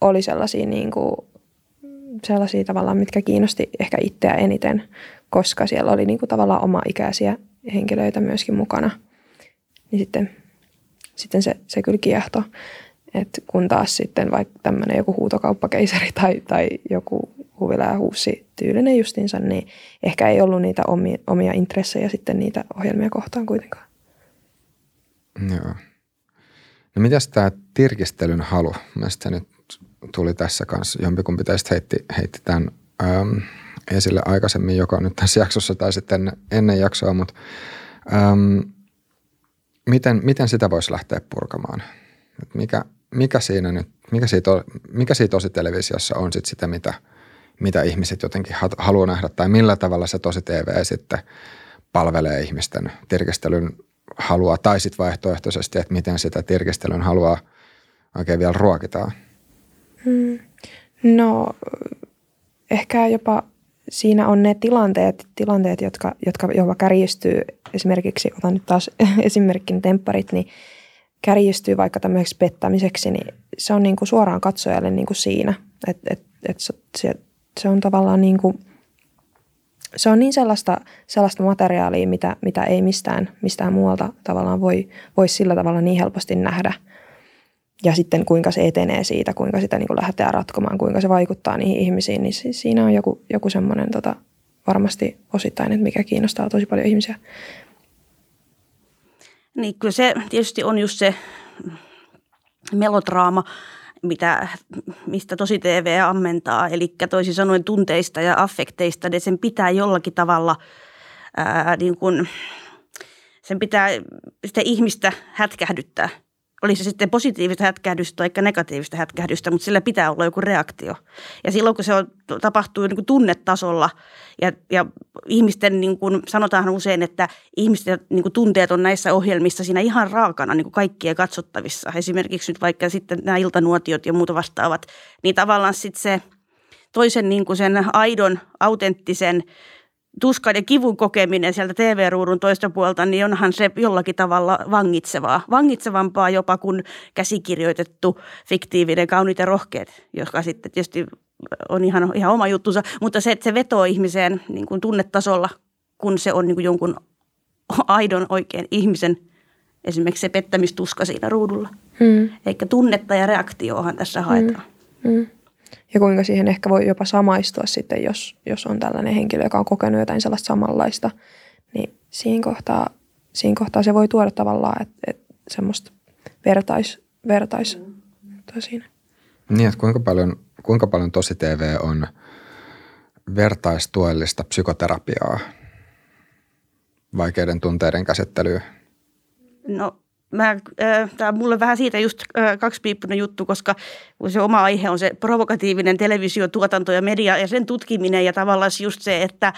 Speaker 2: oli sellaisia, niin kuin, sellaisia tavallaan, mitkä kiinnosti ehkä itseä eniten, koska siellä oli niin kuin tavallaan oma ikäisiä henkilöitä myöskin mukana – niin sitten, sitten se, se kyllä kiehto. Et kun taas sitten vaikka tämmöinen joku huutokauppakeisari tai, tai joku huvila ja huussi tyylinen justinsa, niin ehkä ei ollut niitä omia, omia intressejä sitten niitä ohjelmia kohtaan kuitenkaan.
Speaker 1: Joo. No mitäs tämä tirkistelyn halu? Mielestäni nyt tuli tässä kanssa, jompikumpi teistä heitti, heitti tämän äm, esille aikaisemmin, joka on nyt tässä jaksossa tai sitten ennen jaksoa, mutta äm, miten, miten sitä voisi lähteä purkamaan? Et mikä, mikä, siinä nyt, mikä, siitä, mikä siitä tosi televisiossa on sit sitä, mitä, mitä ihmiset jotenkin haluaa nähdä, tai millä tavalla se tosi TV sitten palvelee ihmisten tirkistelyn halua, tai sitten vaihtoehtoisesti, että miten sitä tirkistelyn halua oikein vielä ruokitaan?
Speaker 2: Hmm. No ehkä jopa siinä on ne tilanteet, tilanteet jotka, jotka jopa kärjistyy. Esimerkiksi, otan nyt taas esimerkkin tempparit, niin kärjistyy vaikka tämmöiseksi pettämiseksi, niin se on niin kuin suoraan katsojalle niin kuin siinä. Että et, et se, se on tavallaan niin kuin, se on niin sellaista, sellaista materiaalia, mitä, mitä ei mistään, mistään muualta tavallaan voi, voi sillä tavalla niin helposti nähdä – ja sitten kuinka se etenee siitä, kuinka sitä niin kuin lähdetään ratkomaan, kuinka se vaikuttaa niihin ihmisiin, niin siinä on joku, joku semmoinen tota, varmasti osittain, että mikä kiinnostaa tosi paljon ihmisiä.
Speaker 3: Niin kyllä se tietysti on just se melodraama, mitä, mistä tosi TV ammentaa, eli toisin sanoen tunteista ja affekteista, niin sen pitää jollakin tavalla ää, niin kuin, sen pitää sitä ihmistä hätkähdyttää – oli se sitten positiivista hätkähdystä tai negatiivista hätkähdystä, mutta sillä pitää olla joku reaktio. Ja silloin kun se on, tapahtuu niin kuin tunnetasolla ja, ja ihmisten, niin kuin sanotaan usein, että ihmisten niin kuin tunteet on näissä ohjelmissa siinä ihan raakana niin kuin kaikkien katsottavissa. Esimerkiksi nyt vaikka sitten nämä iltanuotiot ja muuta vastaavat, niin tavallaan sitten se toisen niin kuin sen aidon, autenttisen tuskan ja kivun kokeminen sieltä TV-ruudun toista puolta, niin onhan se jollakin tavalla vangitsevaa. Vangitsevampaa jopa kuin käsikirjoitettu fiktiivinen kauniit ja rohkeet, joka sitten tietysti on ihan, ihan oma juttunsa. Mutta se, että se vetoo ihmiseen niin kuin tunnetasolla, kun se on niin kuin jonkun aidon oikein ihmisen esimerkiksi se pettämistuska siinä ruudulla. Hmm. Eikä tunnetta ja reaktioahan tässä haetaan. Hmm. Hmm
Speaker 2: ja kuinka siihen ehkä voi jopa samaistua sitten, jos, jos on tällainen henkilö, joka on kokenut jotain sellaista samanlaista, niin siinä kohtaa, siinä kohtaa se voi tuoda tavallaan että, että semmoista vertais, vertais siinä.
Speaker 1: Niin, että kuinka paljon, kuinka paljon tosi TV on vertaistuellista psykoterapiaa, vaikeiden tunteiden käsittelyä?
Speaker 3: No mä, äh, tämä on mulle vähän siitä just äh, kaksipiippunen juttu, koska se oma aihe on se provokatiivinen televisiotuotanto ja media ja sen tutkiminen ja tavallaan just se, että,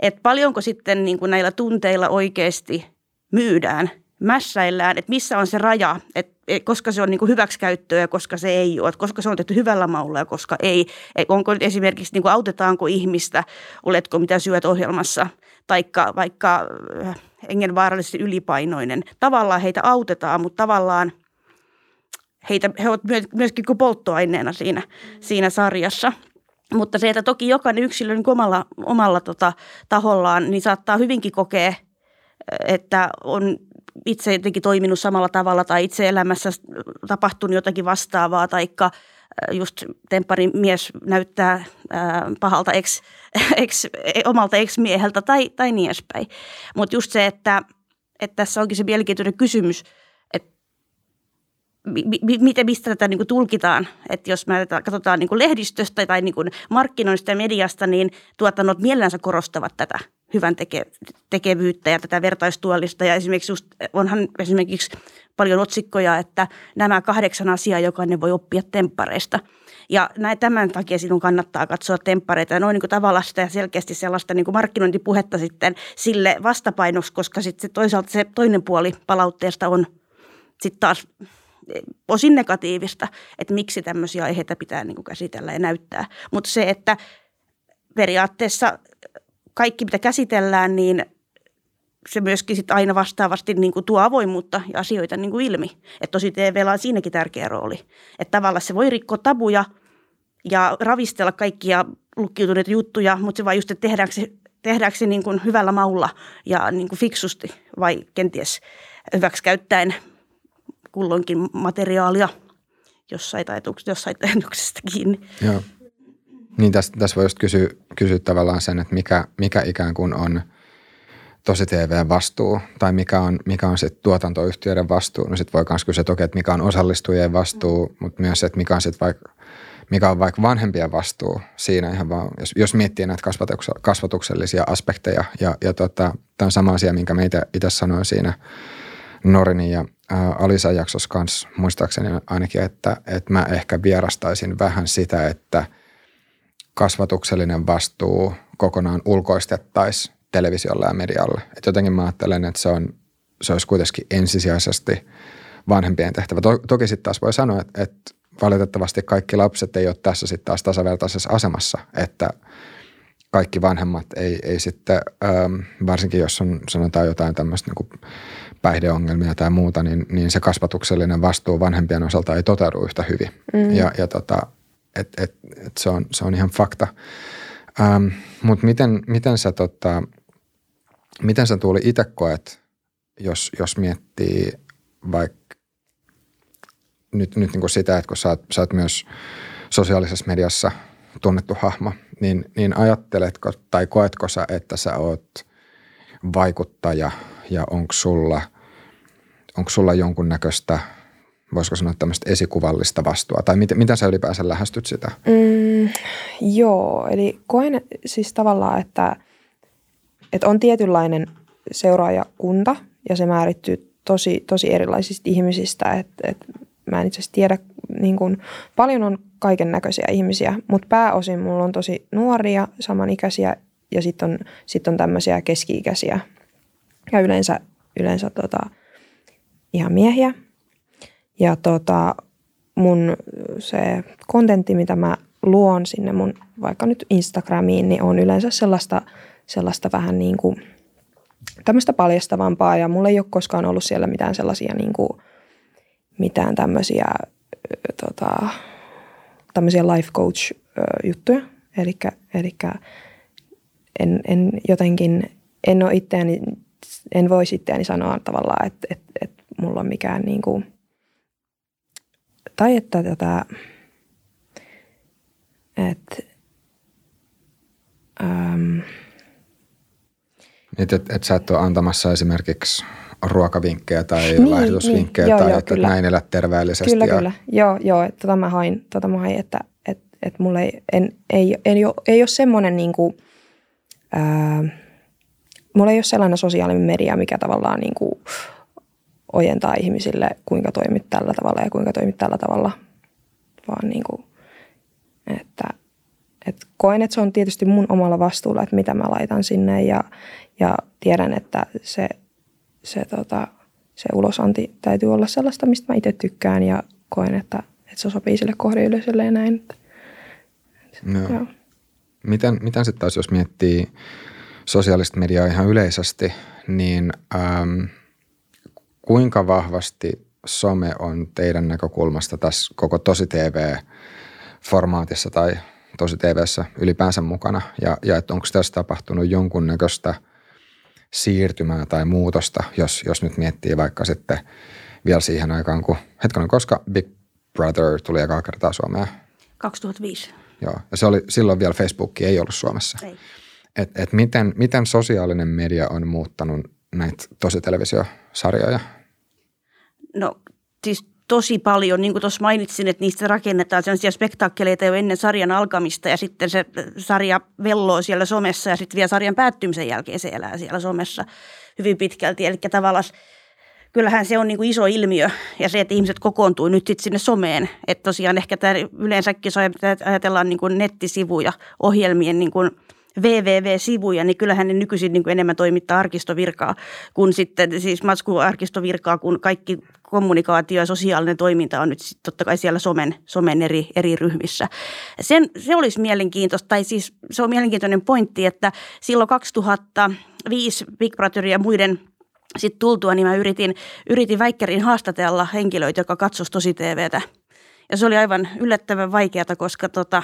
Speaker 3: että paljonko sitten niin kuin näillä tunteilla oikeasti myydään, mässäillään, että missä on se raja, että koska se on niin kuin hyväksikäyttöä ja koska se ei ole, koska se on tehty hyvällä maulla ja koska ei. Onko esimerkiksi, niin kuin autetaanko ihmistä, oletko mitä syöt ohjelmassa, taikka vaikka äh, hengenvaarallisesti ylipainoinen. Tavallaan heitä autetaan, mutta tavallaan heitä, he ovat myöskin kuin polttoaineena siinä, siinä sarjassa. Mutta se, että toki jokainen yksilö niin omalla, omalla tota, tahollaan, niin saattaa hyvinkin kokea, että on itse jotenkin toiminut samalla tavalla tai itse elämässä tapahtunut jotakin vastaavaa, taikka just temppari mies näyttää pahalta ex, ex, omalta ex-mieheltä tai, tai niin edespäin. Mutta just se, että, että tässä onkin se mielenkiintoinen kysymys, että mi, miten, mistä tätä niin tulkitaan. Että jos me katsotaan niin lehdistöstä tai niin markkinoista ja mediasta, niin tuotannot mielellänsä korostavat tätä hyvän teke, tekevyyttä ja tätä vertaistuellista. Ja esimerkiksi just, onhan esimerkiksi paljon otsikkoja, että nämä kahdeksan asiaa jokainen voi oppia temppareista. Ja näin, tämän takia sinun kannattaa katsoa temppareita. Noin niin tavallaan sitä selkeästi sellaista niin kuin markkinointipuhetta sitten sille vastapainoksi, koska sitten toisaalta se toinen puoli palautteesta on sitten taas osin negatiivista, että miksi tämmöisiä aiheita pitää niin kuin käsitellä ja näyttää. Mutta se, että periaatteessa kaikki, mitä käsitellään, niin se myöskin sit aina vastaavasti niin kuin tuo avoimuutta ja asioita niin kuin ilmi. Että tosi TVllä on siinäkin tärkeä rooli. Että tavallaan se voi rikkoa tabuja ja ravistella kaikkia lukkiutuneita juttuja, mutta se vaan just, että tehdäänkö se, tehdäänkö se niin hyvällä maulla ja niin kuin fiksusti vai kenties hyväksi käyttäen kulloinkin materiaalia jossain, taituksesta, jossain taituksesta kiinni.
Speaker 1: Joo. Niin tässä, tässä voi just kysyä, kysyä tavallaan sen, että mikä, mikä ikään kuin on tosi TV vastuu tai mikä on, mikä on sitten tuotantoyhtiöiden vastuu. No sitten voi myös kysyä, että, okei, että mikä on osallistujien vastuu, mm. mutta myös se, että mikä on sitten vaikka mikä on vaikka vanhempien vastuu siinä ihan vaan, jos, jos miettii näitä kasvatuksellisia aspekteja. Ja, ja tota, tämä on sama asia, minkä me itse sanoin siinä Norinin ja ä, Alisan jaksossa kanssa, muistaakseni ainakin, että, että mä ehkä vierastaisin vähän sitä, että – kasvatuksellinen vastuu kokonaan ulkoistettaisiin televisiolle ja medialle. Et jotenkin mä ajattelen, että se, on, se olisi kuitenkin ensisijaisesti vanhempien tehtävä. To, toki sitten taas voi sanoa, että, että valitettavasti kaikki lapset ei ole tässä sitten taas tasavertaisessa asemassa, että kaikki vanhemmat ei, ei sitten, ähm, varsinkin jos on sanotaan jotain tämmöistä niin päihdeongelmia tai muuta, niin, niin se kasvatuksellinen vastuu vanhempien osalta ei toteudu yhtä hyvin. Mm. Ja, ja tota, et, et, et se, on, se on ihan fakta. Ähm, Mutta miten, miten sä, tota, miten sä Tuuli itse koet, jos, jos miettii vaikka nyt, nyt niin kuin sitä, että kun sä oot, sä oot myös sosiaalisessa mediassa tunnettu hahmo, niin, niin ajatteletko tai koetko sä, että sä oot vaikuttaja ja onko sulla, onko sulla jonkunnäköistä – voisiko sanoa tämmöistä esikuvallista vastua, tai miten, miten sä ylipäänsä lähestyt sitä?
Speaker 2: Mm, joo, eli koen siis tavallaan, että, että on tietynlainen seuraajakunta, ja se määrittyy tosi, tosi erilaisista ihmisistä, että, että mä en itse asiassa tiedä, niin kuin, paljon on kaiken näköisiä ihmisiä, mutta pääosin mulla on tosi nuoria, samanikäisiä, ja sitten on, sit on tämmöisiä keski-ikäisiä, ja yleensä, yleensä tota, ihan miehiä, ja tota, mun se kontentti, mitä mä luon sinne mun vaikka nyt Instagramiin, niin on yleensä sellaista sellaista vähän niin kuin tämmöistä paljastavampaa ja mulla ei ole koskaan ollut siellä mitään sellaisia niin kuin, mitään tämmöisiä tota, tämmöisiä life coach juttuja. Eli en, en jotenkin, en ole itseäni, en voi itseäni sanoa tavallaan, että, että, että mulla on mikään niin kuin, tai että tätä, että, ähm,
Speaker 1: että et, et sä et ole antamassa esimerkiksi ruokavinkkejä tai niin, laihdutusvinkkejä niin, tai joo, että kyllä. näin elät terveellisesti.
Speaker 2: Kyllä, ja... kyllä. Joo, joo että tota mä hain, tota mä hain että et, et mulla ei, en, ei, ei, ole, ei ole semmoinen niin kuin, ää, mulla ei ole sellainen sosiaalinen media, mikä tavallaan niin kuin ojentaa ihmisille, kuinka toimit tällä tavalla ja kuinka toimit tällä tavalla, vaan niin kuin, että, että koen, että se on tietysti mun omalla vastuulla, että mitä mä laitan sinne ja, ja tiedän, että se, se, tota, se ulosanti täytyy olla sellaista, mistä mä itse tykkään ja koen, että, että se sopii sille kohdeyleisölle ja näin.
Speaker 1: Joo. Joo. Miten, miten sitten taas, jos miettii sosiaalista mediaa ihan yleisesti, niin ähm, kuinka vahvasti some on teidän näkökulmasta tässä koko tosi TV-formaatissa tai tosi TVssä ylipäänsä mukana ja, ja että onko tässä tapahtunut jonkunnäköistä siirtymää tai muutosta, jos, jos nyt miettii vaikka sitten vielä siihen aikaan, kun hetkonen, koska Big Brother tuli ekaa kertaa Suomeen?
Speaker 3: 2005.
Speaker 1: Joo, ja se oli, silloin vielä Facebook ei ollut Suomessa.
Speaker 3: Ei.
Speaker 1: Et, et miten, miten sosiaalinen media on muuttanut näitä tositelevisiosarjoja?
Speaker 3: No siis tosi paljon, niin kuin tuossa mainitsin, että niistä rakennetaan sellaisia spektaakkeleita jo ennen sarjan alkamista ja sitten se sarja velloo siellä somessa ja sitten vielä sarjan päättymisen jälkeen se elää siellä somessa hyvin pitkälti. Eli tavallaan kyllähän se on niin kuin iso ilmiö ja se, että ihmiset kokoontuu nyt sitten sinne someen. Että tosiaan ehkä tämä yleensäkin, ajatellaan niin kuin nettisivuja, ohjelmien niin kuin www-sivuja, niin kyllähän ne nykyisin niin kuin enemmän toimittaa arkistovirkaa kuin sitten, siis matskuarkistovirkaa, kun kaikki kommunikaatio ja sosiaalinen toiminta on nyt totta kai siellä somen, somen eri, eri ryhmissä. Sen, se olisi mielenkiintoista, tai siis se on mielenkiintoinen pointti, että silloin 2005 Big Brother ja muiden – sitten tultua, niin mä yritin, yritin väikkärin haastatella henkilöitä, jotka katsoisivat tosi TVtä. Ja se oli aivan yllättävän vaikeata, koska tota,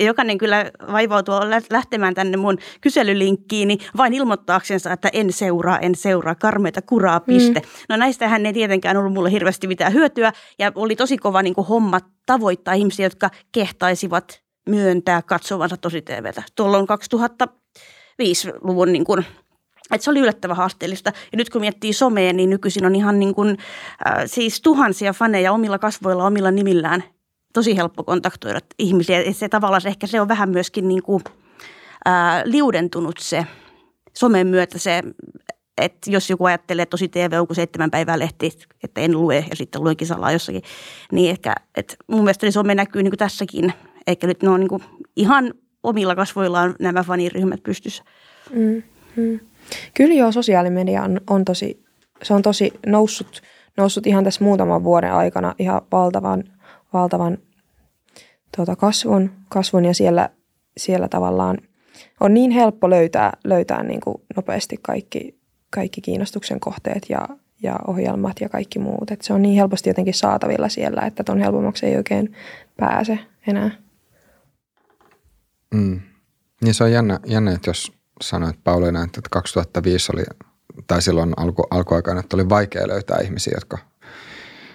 Speaker 3: ja jokainen kyllä vaivautuu lähtemään tänne mun kyselylinkkiini vain ilmoittaaksensa, että en seuraa, en seuraa, karmeita kuraa, piste. Mm. No näistähän ei tietenkään ollut mulle hirveästi mitään hyötyä ja oli tosi kova niin kuin homma tavoittaa ihmisiä, jotka kehtaisivat myöntää katsovansa tosi TVtä. Tuolloin 2005-luvun niin kuin et se oli yllättävän haasteellista. Ja nyt kun miettii somea, niin nykyisin on ihan niin kuin, äh, siis tuhansia faneja omilla kasvoilla, omilla nimillään. Tosi helppo kontaktoida ihmisiä. Ja se tavallaan ehkä se on vähän myöskin niin kuin, äh, liudentunut se somen myötä se, että jos joku ajattelee, että tosi TV on kuin seitsemän päivää lehti, että en lue ja sitten luenkin salaa jossakin, niin ehkä, että mun mielestä niin some näkyy niin kuin tässäkin. Eikä nyt ne on niin kuin ihan omilla kasvoillaan nämä faniryhmät pystyssä.
Speaker 2: Mm, mm. Kyllä joo, sosiaalimedia on, on tosi, se on tosi noussut, noussut ihan tässä muutaman vuoden aikana ihan valtavan, valtavan tuota, kasvun, kasvun ja siellä, siellä tavallaan on niin helppo löytää, löytää niin kuin nopeasti kaikki, kaikki kiinnostuksen kohteet ja, ja ohjelmat ja kaikki muut. Et se on niin helposti jotenkin saatavilla siellä, että ton helpommaksi ei oikein pääse enää.
Speaker 1: Mm. Niin se on jännä, jännä että jos sanoit Pauliina, että 2005 oli, tai silloin alku, alkuaikana, että oli vaikea löytää ihmisiä, jotka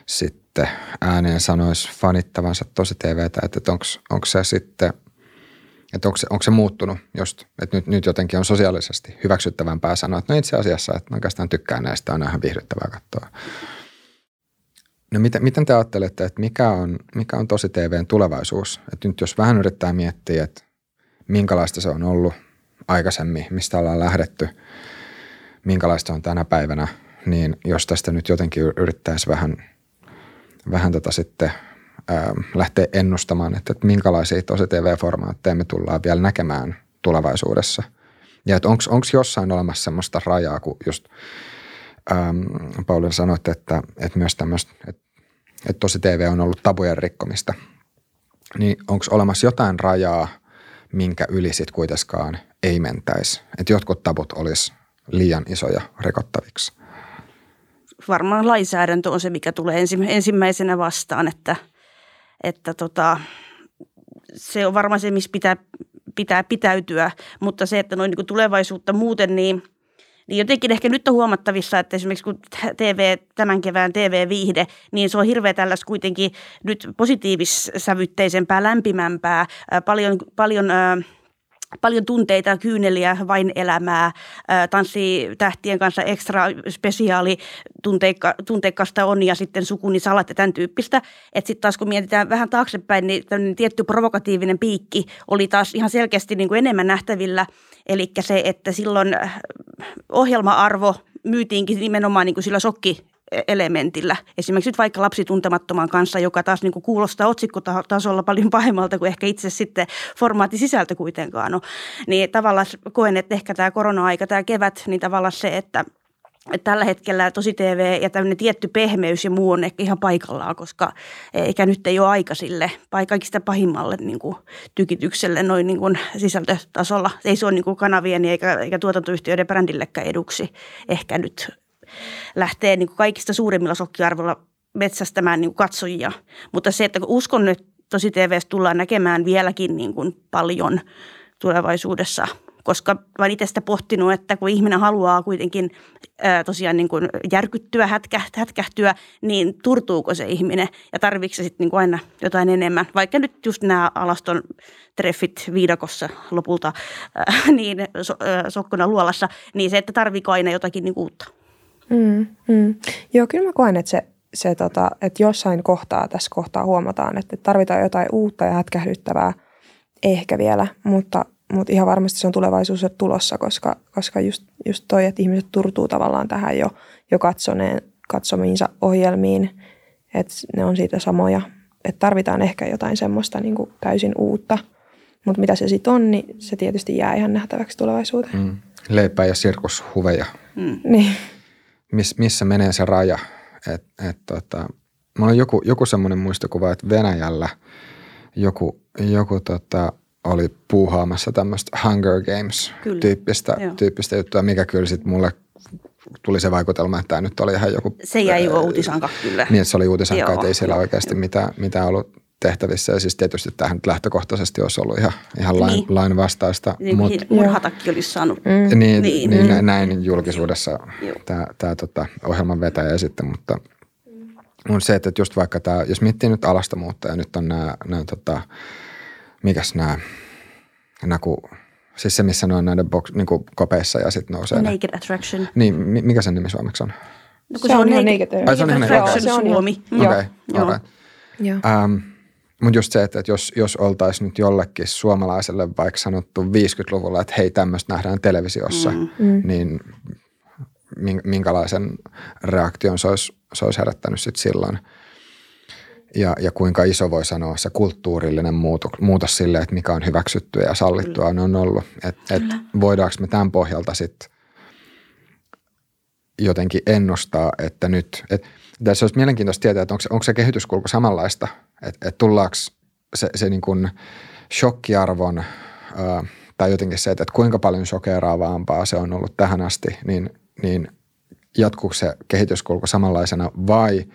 Speaker 1: sitten ääneen sanois fanittavansa tosi TVtä, että onko se sitten, että onko se, onko se muuttunut just, että nyt, nyt jotenkin on sosiaalisesti hyväksyttävämpää sanoa, että no itse asiassa, että oikeastaan tykkään näistä, on ihan viihdyttävää katsoa. No miten, miten te ajattelette, että mikä on, mikä on tosi TVn tulevaisuus? Että nyt jos vähän yrittää miettiä, että minkälaista se on ollut aikaisemmin, mistä ollaan lähdetty, minkälaista on tänä päivänä, niin jos tästä nyt jotenkin yrittäisi vähän, vähän tota sitten ää, lähteä ennustamaan, että, että minkälaisia tosi TV-formaatteja me tullaan vielä näkemään tulevaisuudessa. Ja että onko jossain olemassa semmoista rajaa, kun just ähm, Pauli sanoit, että, että myös tämmöistä, että, että tosi TV on ollut tabujen rikkomista. Niin onko olemassa jotain rajaa – minkä yli sit kuitenkaan ei mentäisi. Että jotkut tabut olisi liian isoja rikottaviksi.
Speaker 3: Varmaan lainsäädäntö on se, mikä tulee ensimmäisenä vastaan, että, että tota, se on varmaan se, missä pitää, pitää pitäytyä, mutta se, että noin niin tulevaisuutta muuten, niin – niin jotenkin ehkä nyt on huomattavissa, että esimerkiksi kun TV, tämän kevään TV-viihde, niin se on hirveä tällaista kuitenkin nyt positiivissävytteisempää, lämpimämpää, paljon, paljon paljon tunteita, kyyneliä, vain elämää, tanssii tähtien kanssa ekstra spesiaali tunteikka, tunteikasta on ja sitten sukuni salat ja tämän tyyppistä. Että sitten taas kun mietitään vähän taaksepäin, niin tietty provokatiivinen piikki oli taas ihan selkeästi niin kuin enemmän nähtävillä. Eli se, että silloin ohjelma-arvo myytiinkin nimenomaan niin kuin sillä sokki elementillä. Esimerkiksi nyt vaikka lapsi tuntemattoman kanssa, joka taas niin kuin kuulostaa otsikkotasolla paljon pahemmalta kuin ehkä itse sitten formaattisisältö kuitenkaan on. Niin tavallaan koen, että ehkä tämä korona-aika, tämä kevät, niin tavallaan se, että että tällä hetkellä tosi TV ja tämmöinen tietty pehmeys ja muu on ehkä ihan paikallaan, koska eikä nyt ei ole aika sille kaikista pahimmalle niin kuin tykitykselle noin niin kuin sisältötasolla. Ei se ole niin kuin kanavien eikä, eikä tuotantoyhtiöiden brändillekään eduksi ehkä nyt lähtee niin kuin kaikista suurimmilla sokkiarvoilla metsästämään niin kuin katsojia. Mutta se, että uskon, että tosi TVstä tullaan näkemään vieläkin niin kuin paljon tulevaisuudessa – koska olen itse sitä pohtinut, että kun ihminen haluaa kuitenkin ää, tosiaan niin kuin järkyttyä, hätkä, hätkähtyä, niin turtuuko se ihminen ja tarvitseeko se sitten niin aina jotain enemmän. Vaikka nyt just nämä alaston treffit viidakossa lopulta, ää, niin so, ää, sokkona luolassa, niin se, että tarviiko aina jotakin niin uutta.
Speaker 2: Mm, mm. Joo, kyllä mä koen, että se, se tota, että jossain kohtaa tässä kohtaa huomataan, että tarvitaan jotain uutta ja hätkähdyttävää ehkä vielä, mutta, mutta ihan varmasti se on tulevaisuus tulossa, koska, koska just, just toi, että ihmiset turtuu tavallaan tähän jo, jo katsoneen, katsomiinsa ohjelmiin, että ne on siitä samoja, että tarvitaan ehkä jotain semmoista niin kuin täysin uutta, mutta mitä se sitten on, niin se tietysti jää ihan nähtäväksi tulevaisuuteen. Mm.
Speaker 1: Leipää ja sirkushuveja.
Speaker 2: Mm. Niin
Speaker 1: miss, missä menee se raja. Et, et, tota, mulla on joku, joku semmoinen muistokuva, että Venäjällä joku, joku tota, oli puuhaamassa tämmöistä Hunger Games-tyyppistä tyyppistä juttua, mikä kyllä sitten mulle tuli se vaikutelma, että tämä nyt oli ihan joku...
Speaker 3: Se jäi jo uutisanka kyllä.
Speaker 1: Niin, se oli uutisanka, että ei siellä oikeasti mitään, mitään ollut tehtävissä. Ja siis tietysti tähän lähtökohtaisesti olisi ollut ihan, ihan lain, niin. lain vastaista.
Speaker 3: Niin, mut, murhatakin olisi saanut.
Speaker 1: Mm. Niin, niin, niin mm. näin julkisuudessa tämä, tämä tota, ohjelman vetäjä sitten, mutta on se, että just vaikka tämä, jos miettii nyt alasta muutta ja nyt on nämä, nämä tota, mikäs nämä, nämä kun, siis se missä ne on näiden box, niin kopeissa ja sitten nousee.
Speaker 3: Naked ne. Attraction.
Speaker 1: Niin, mikä sen nimi suomeksi on?
Speaker 3: No, kun se, se on, on Naked, naked,
Speaker 1: Ai, se on
Speaker 3: naked Attraction Suomi.
Speaker 1: Okei, okay, okay. Joo. Um, mutta just se, että, että jos, jos oltaisiin nyt jollekin suomalaiselle vaikka sanottu 50-luvulla, että hei tämmöistä nähdään televisiossa, mm. mm. niin minkälaisen reaktion se olisi, se olisi herättänyt sitten silloin. Ja, ja kuinka iso voi sanoa se kulttuurillinen muutos, muutos sille, että mikä on hyväksyttyä ja sallittua Kyllä. on ollut. Että et voidaanko me tämän pohjalta sitten jotenkin ennustaa, että nyt, että tässä olisi mielenkiintoista tietää, että onko onko se kehityskulku samanlaista, että, että tullaanko se, se niin kuin shokkiarvon ää, tai jotenkin se, että, että kuinka paljon shokeraavampaa se on ollut tähän asti, niin, niin jatkuuko se kehityskulku samanlaisena vai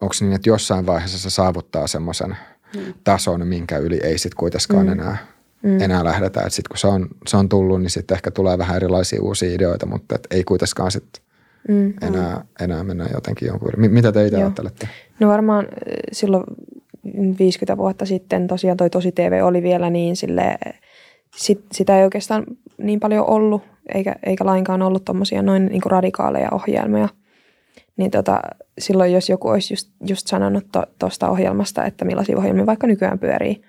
Speaker 1: onko niin, että jossain vaiheessa se saavuttaa semmoisen mm. tason, minkä yli ei sitten kuitenkaan mm. enää, mm. enää lähdetä. Sitten kun se on, se on tullut, niin sitten ehkä tulee vähän erilaisia uusia ideoita, mutta et ei kuitenkaan sitten mm, enää, enää mennä jotenkin jonkun yli. Mitä te itse ajattelette?
Speaker 2: No varmaan silloin 50 vuotta sitten tosiaan toi Tosi TV oli vielä niin sille sit, sitä ei oikeastaan niin paljon ollut, eikä, eikä lainkaan ollut tuommoisia noin niin radikaaleja ohjelmia. Niin tota, silloin jos joku olisi just, just sanonut tuosta to, ohjelmasta, että millaisia ohjelmia vaikka nykyään pyörii,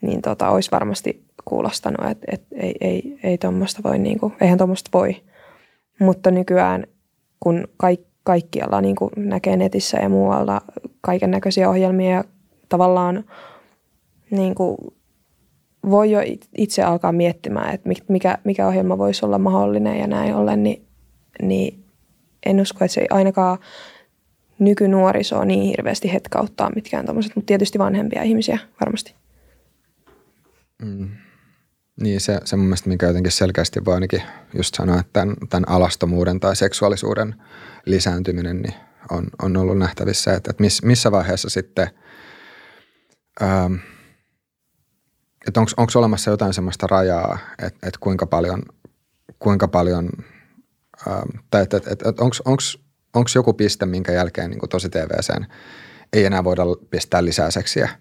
Speaker 2: niin tota, olisi varmasti kuulostanut, että, että ei, ei, ei tuommoista voi, niin kuin, eihän tuommoista voi. Mutta nykyään kun kaik, kaikkialla niin kuin näkee netissä ja muualla kaiken näköisiä ohjelmia ja tavallaan niin kuin voi jo itse alkaa miettimään, että mikä, mikä ohjelma voisi olla mahdollinen ja näin ollen, niin, niin en usko, että se ainakaan nykynuorisoa niin hirveästi hetkauttaa mitkään tuommoiset, mutta tietysti vanhempia ihmisiä varmasti.
Speaker 1: Mm. Niin se, se mun mielestä, mikä jotenkin selkeästi voi ainakin just sanoa, että tämän, tämän alastomuuden tai seksuaalisuuden lisääntyminen niin on, on ollut nähtävissä, että, että miss, missä vaiheessa sitten, ähm, että onko olemassa jotain sellaista rajaa, että, että kuinka paljon, kuinka paljon ähm, tai että, että, että onko joku piste, minkä jälkeen niin tosi TVCen ei enää voida pistää lisää seksiä –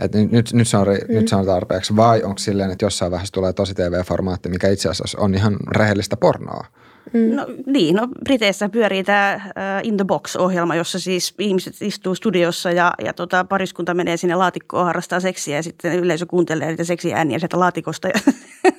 Speaker 1: että nyt, nyt, nyt, se on, mm. nyt se on tarpeeksi. Vai onko silleen, että jossain vaiheessa tulee tosi TV-formaatti, mikä itse asiassa on ihan rehellistä pornoa?
Speaker 3: Mm. No niin, no Briteissä pyörii tämä uh, In the Box-ohjelma, jossa siis ihmiset istuu studiossa ja, ja tota, pariskunta menee sinne laatikkoon harrastaa seksiä ja sitten yleisö kuuntelee niitä seksiääniä sieltä laatikosta ja,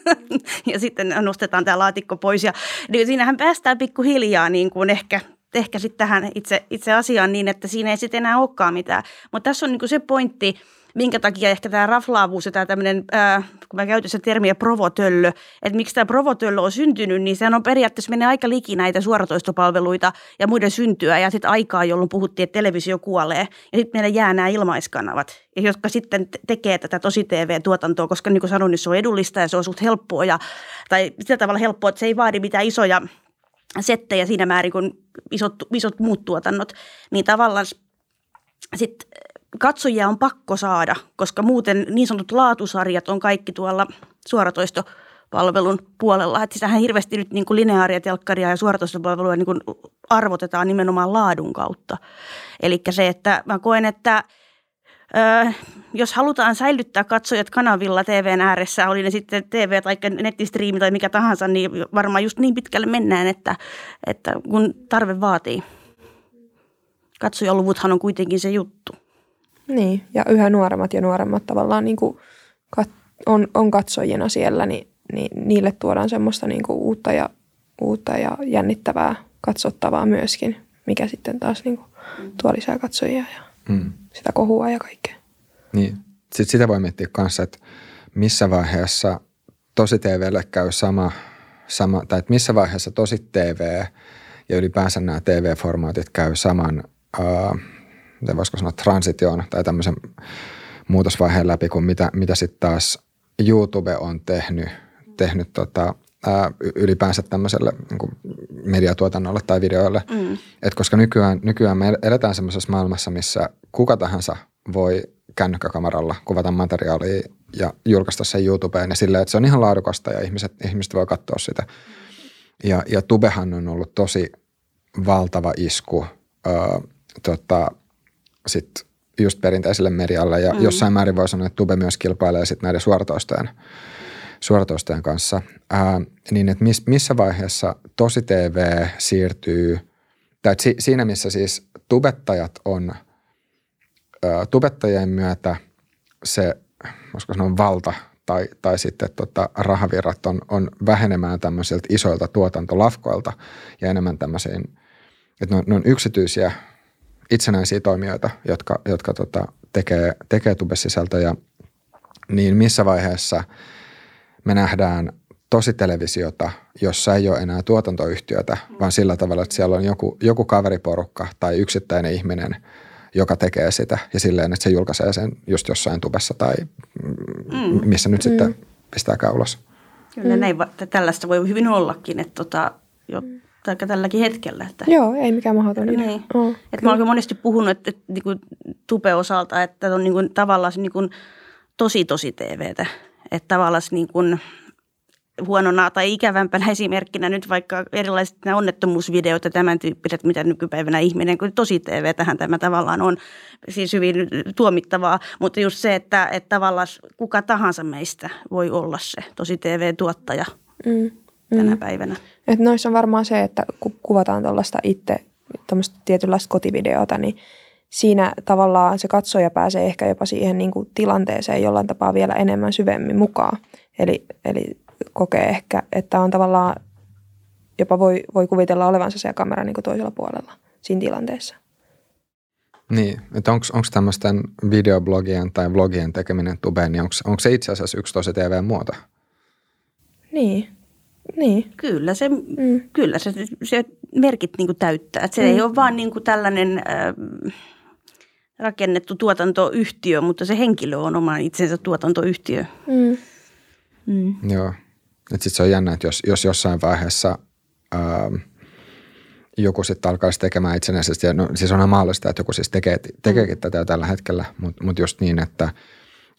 Speaker 3: ja sitten nostetaan tämä laatikko pois. Ja niin siinähän päästään pikkuhiljaa niin kuin ehkä ehkä sitten tähän itse, itse asiaan niin, että siinä ei sitten enää olekaan mitään. Mutta tässä on niin se pointti, minkä takia ehkä tämä raflaavuus ja tämä tämmöinen, ää, kun mä käytän se termiä provotöllö, että miksi tämä provotöllö on syntynyt, niin sehän on periaatteessa menee aika liki näitä suoratoistopalveluita ja muiden syntyä ja sitten aikaa, jolloin puhuttiin, että televisio kuolee ja sitten meillä jää nämä ilmaiskanavat, jotka sitten tekee tätä tosi TV-tuotantoa, koska niin kuin sanoin, niin se on edullista ja se on suht helppoa ja, tai sillä tavalla helppoa, että se ei vaadi mitään isoja settejä siinä määrin kuin isot, isot muut tuotannot, niin tavallaan sitten katsojia on pakko saada, koska muuten niin sanotut laatusarjat on kaikki tuolla suoratoistopalvelun puolella. Että sitähän hirveästi nyt niin lineaaria, telkkaria ja suoratoistopalvelua niin arvotetaan nimenomaan laadun kautta. Eli se, että mä koen, että ö, jos halutaan säilyttää katsojat kanavilla TVn ääressä, oli ne sitten TV tai nettistriimi tai mikä tahansa, niin varmaan just niin pitkälle mennään, että, että kun tarve vaatii. Katsojaluvuthan on kuitenkin se juttu.
Speaker 2: Niin, ja yhä nuoremmat ja nuoremmat tavallaan niin kuin kat, on, on katsojina siellä, niin, niin niille tuodaan semmoista niin kuin uutta, ja, uutta ja jännittävää katsottavaa myöskin, mikä sitten taas niin kuin tuo lisää katsojia ja mm. sitä kohua ja kaikkea.
Speaker 1: Niin, sitten sitä voi miettiä kanssa, että missä vaiheessa tosi TVlle käy sama, sama tai että missä vaiheessa tosi TV ja ylipäänsä nämä TV-formaatit käy saman uh, miten voisiko sanoa, transition tai tämmöisen muutosvaiheen läpi kuin mitä, mitä sitten taas YouTube on tehnyt, tehnyt tota, ää, ylipäänsä tämmöiselle niin mediatuotannolle tai videoille. Mm. Et koska nykyään, nykyään me eletään semmoisessa maailmassa, missä kuka tahansa voi kännykkäkameralla kuvata materiaalia ja julkaista sen YouTubeen ja silleen, että se on ihan laadukasta ja ihmiset, ihmiset voi katsoa sitä. Ja, ja Tubehan on ollut tosi valtava isku ää, tota, sit just perinteiselle medialle ja mm. jossain määrin voi sanoa, että Tube myös kilpailee sit näiden suoratoistojen, suoratoistojen kanssa. Ää, niin, että miss, missä vaiheessa tosi TV siirtyy, tai si, siinä missä siis tubettajat on, ää, tubettajien myötä se, voisiko sanoa valta tai, tai sitten tota, rahavirrat on, on vähenemään tämmöisiltä isoilta tuotantolafkoilta ja enemmän tämmöisiin, että ne on, ne on yksityisiä itsenäisiä toimijoita, jotka, jotka tota, tekee, tekee tubesisältöjä, niin missä vaiheessa me nähdään tosi televisiota, jossa ei ole enää tuotantoyhtiötä, vaan sillä tavalla, että siellä on joku, joku kaveriporukka tai yksittäinen ihminen, joka tekee sitä ja silleen, että se julkaisee sen just jossain tubessa tai mm. missä nyt mm. sitten pistää ulos.
Speaker 3: Kyllä mm. näin, tällaista voi hyvin ollakin, että tota, jo, tai tälläkin hetkellä. Että,
Speaker 2: Joo, ei mikään mahdoton
Speaker 3: niin. Oh, että mä olen monesti puhunut että, että, niin kuin Tupe-osalta, että on niin kuin, tavallaan niin kuin, tosi tosi TVtä. Että tavallaan niin kuin, huonona tai ikävämpänä esimerkkinä nyt vaikka erilaiset nämä onnettomuusvideot ja tämän tyyppiset, mitä nykypäivänä ihminen, kun tosi TV tähän tämä tavallaan on siis hyvin tuomittavaa, mutta just se, että, että tavallaan kuka tahansa meistä voi olla se tosi TV-tuottaja. Mm tänä mm. päivänä.
Speaker 2: Et noissa on varmaan se, että kun kuvataan tuollaista itse tämmöistä tietynlaista kotivideota, niin siinä tavallaan se katsoja pääsee ehkä jopa siihen niin kuin tilanteeseen jollain tapaa vielä enemmän syvemmin mukaan. Eli, eli kokee ehkä, että on tavallaan jopa voi, voi kuvitella olevansa siellä kameran niin kuin toisella puolella siinä tilanteessa.
Speaker 1: Niin, että onko tämmöisten videoblogien tai vlogien tekeminen tubeen, niin onko se itse asiassa yksi tosi TV-muoto?
Speaker 2: Niin, niin.
Speaker 3: Kyllä se, mm. kyllä se, se merkit niin täyttää. Että se mm. ei ole vaan niin tällainen äh, rakennettu tuotantoyhtiö, mutta se henkilö on oma itsensä tuotantoyhtiö. Mm. Mm.
Speaker 1: Joo. Sitten se on jännä, että jos, jos jossain vaiheessa ää, joku sitten alkaisi tekemään itsenäisesti, ja no, siis onhan mahdollista, että joku siis tekee, tekeekin tätä tällä hetkellä, mutta mut just niin, että,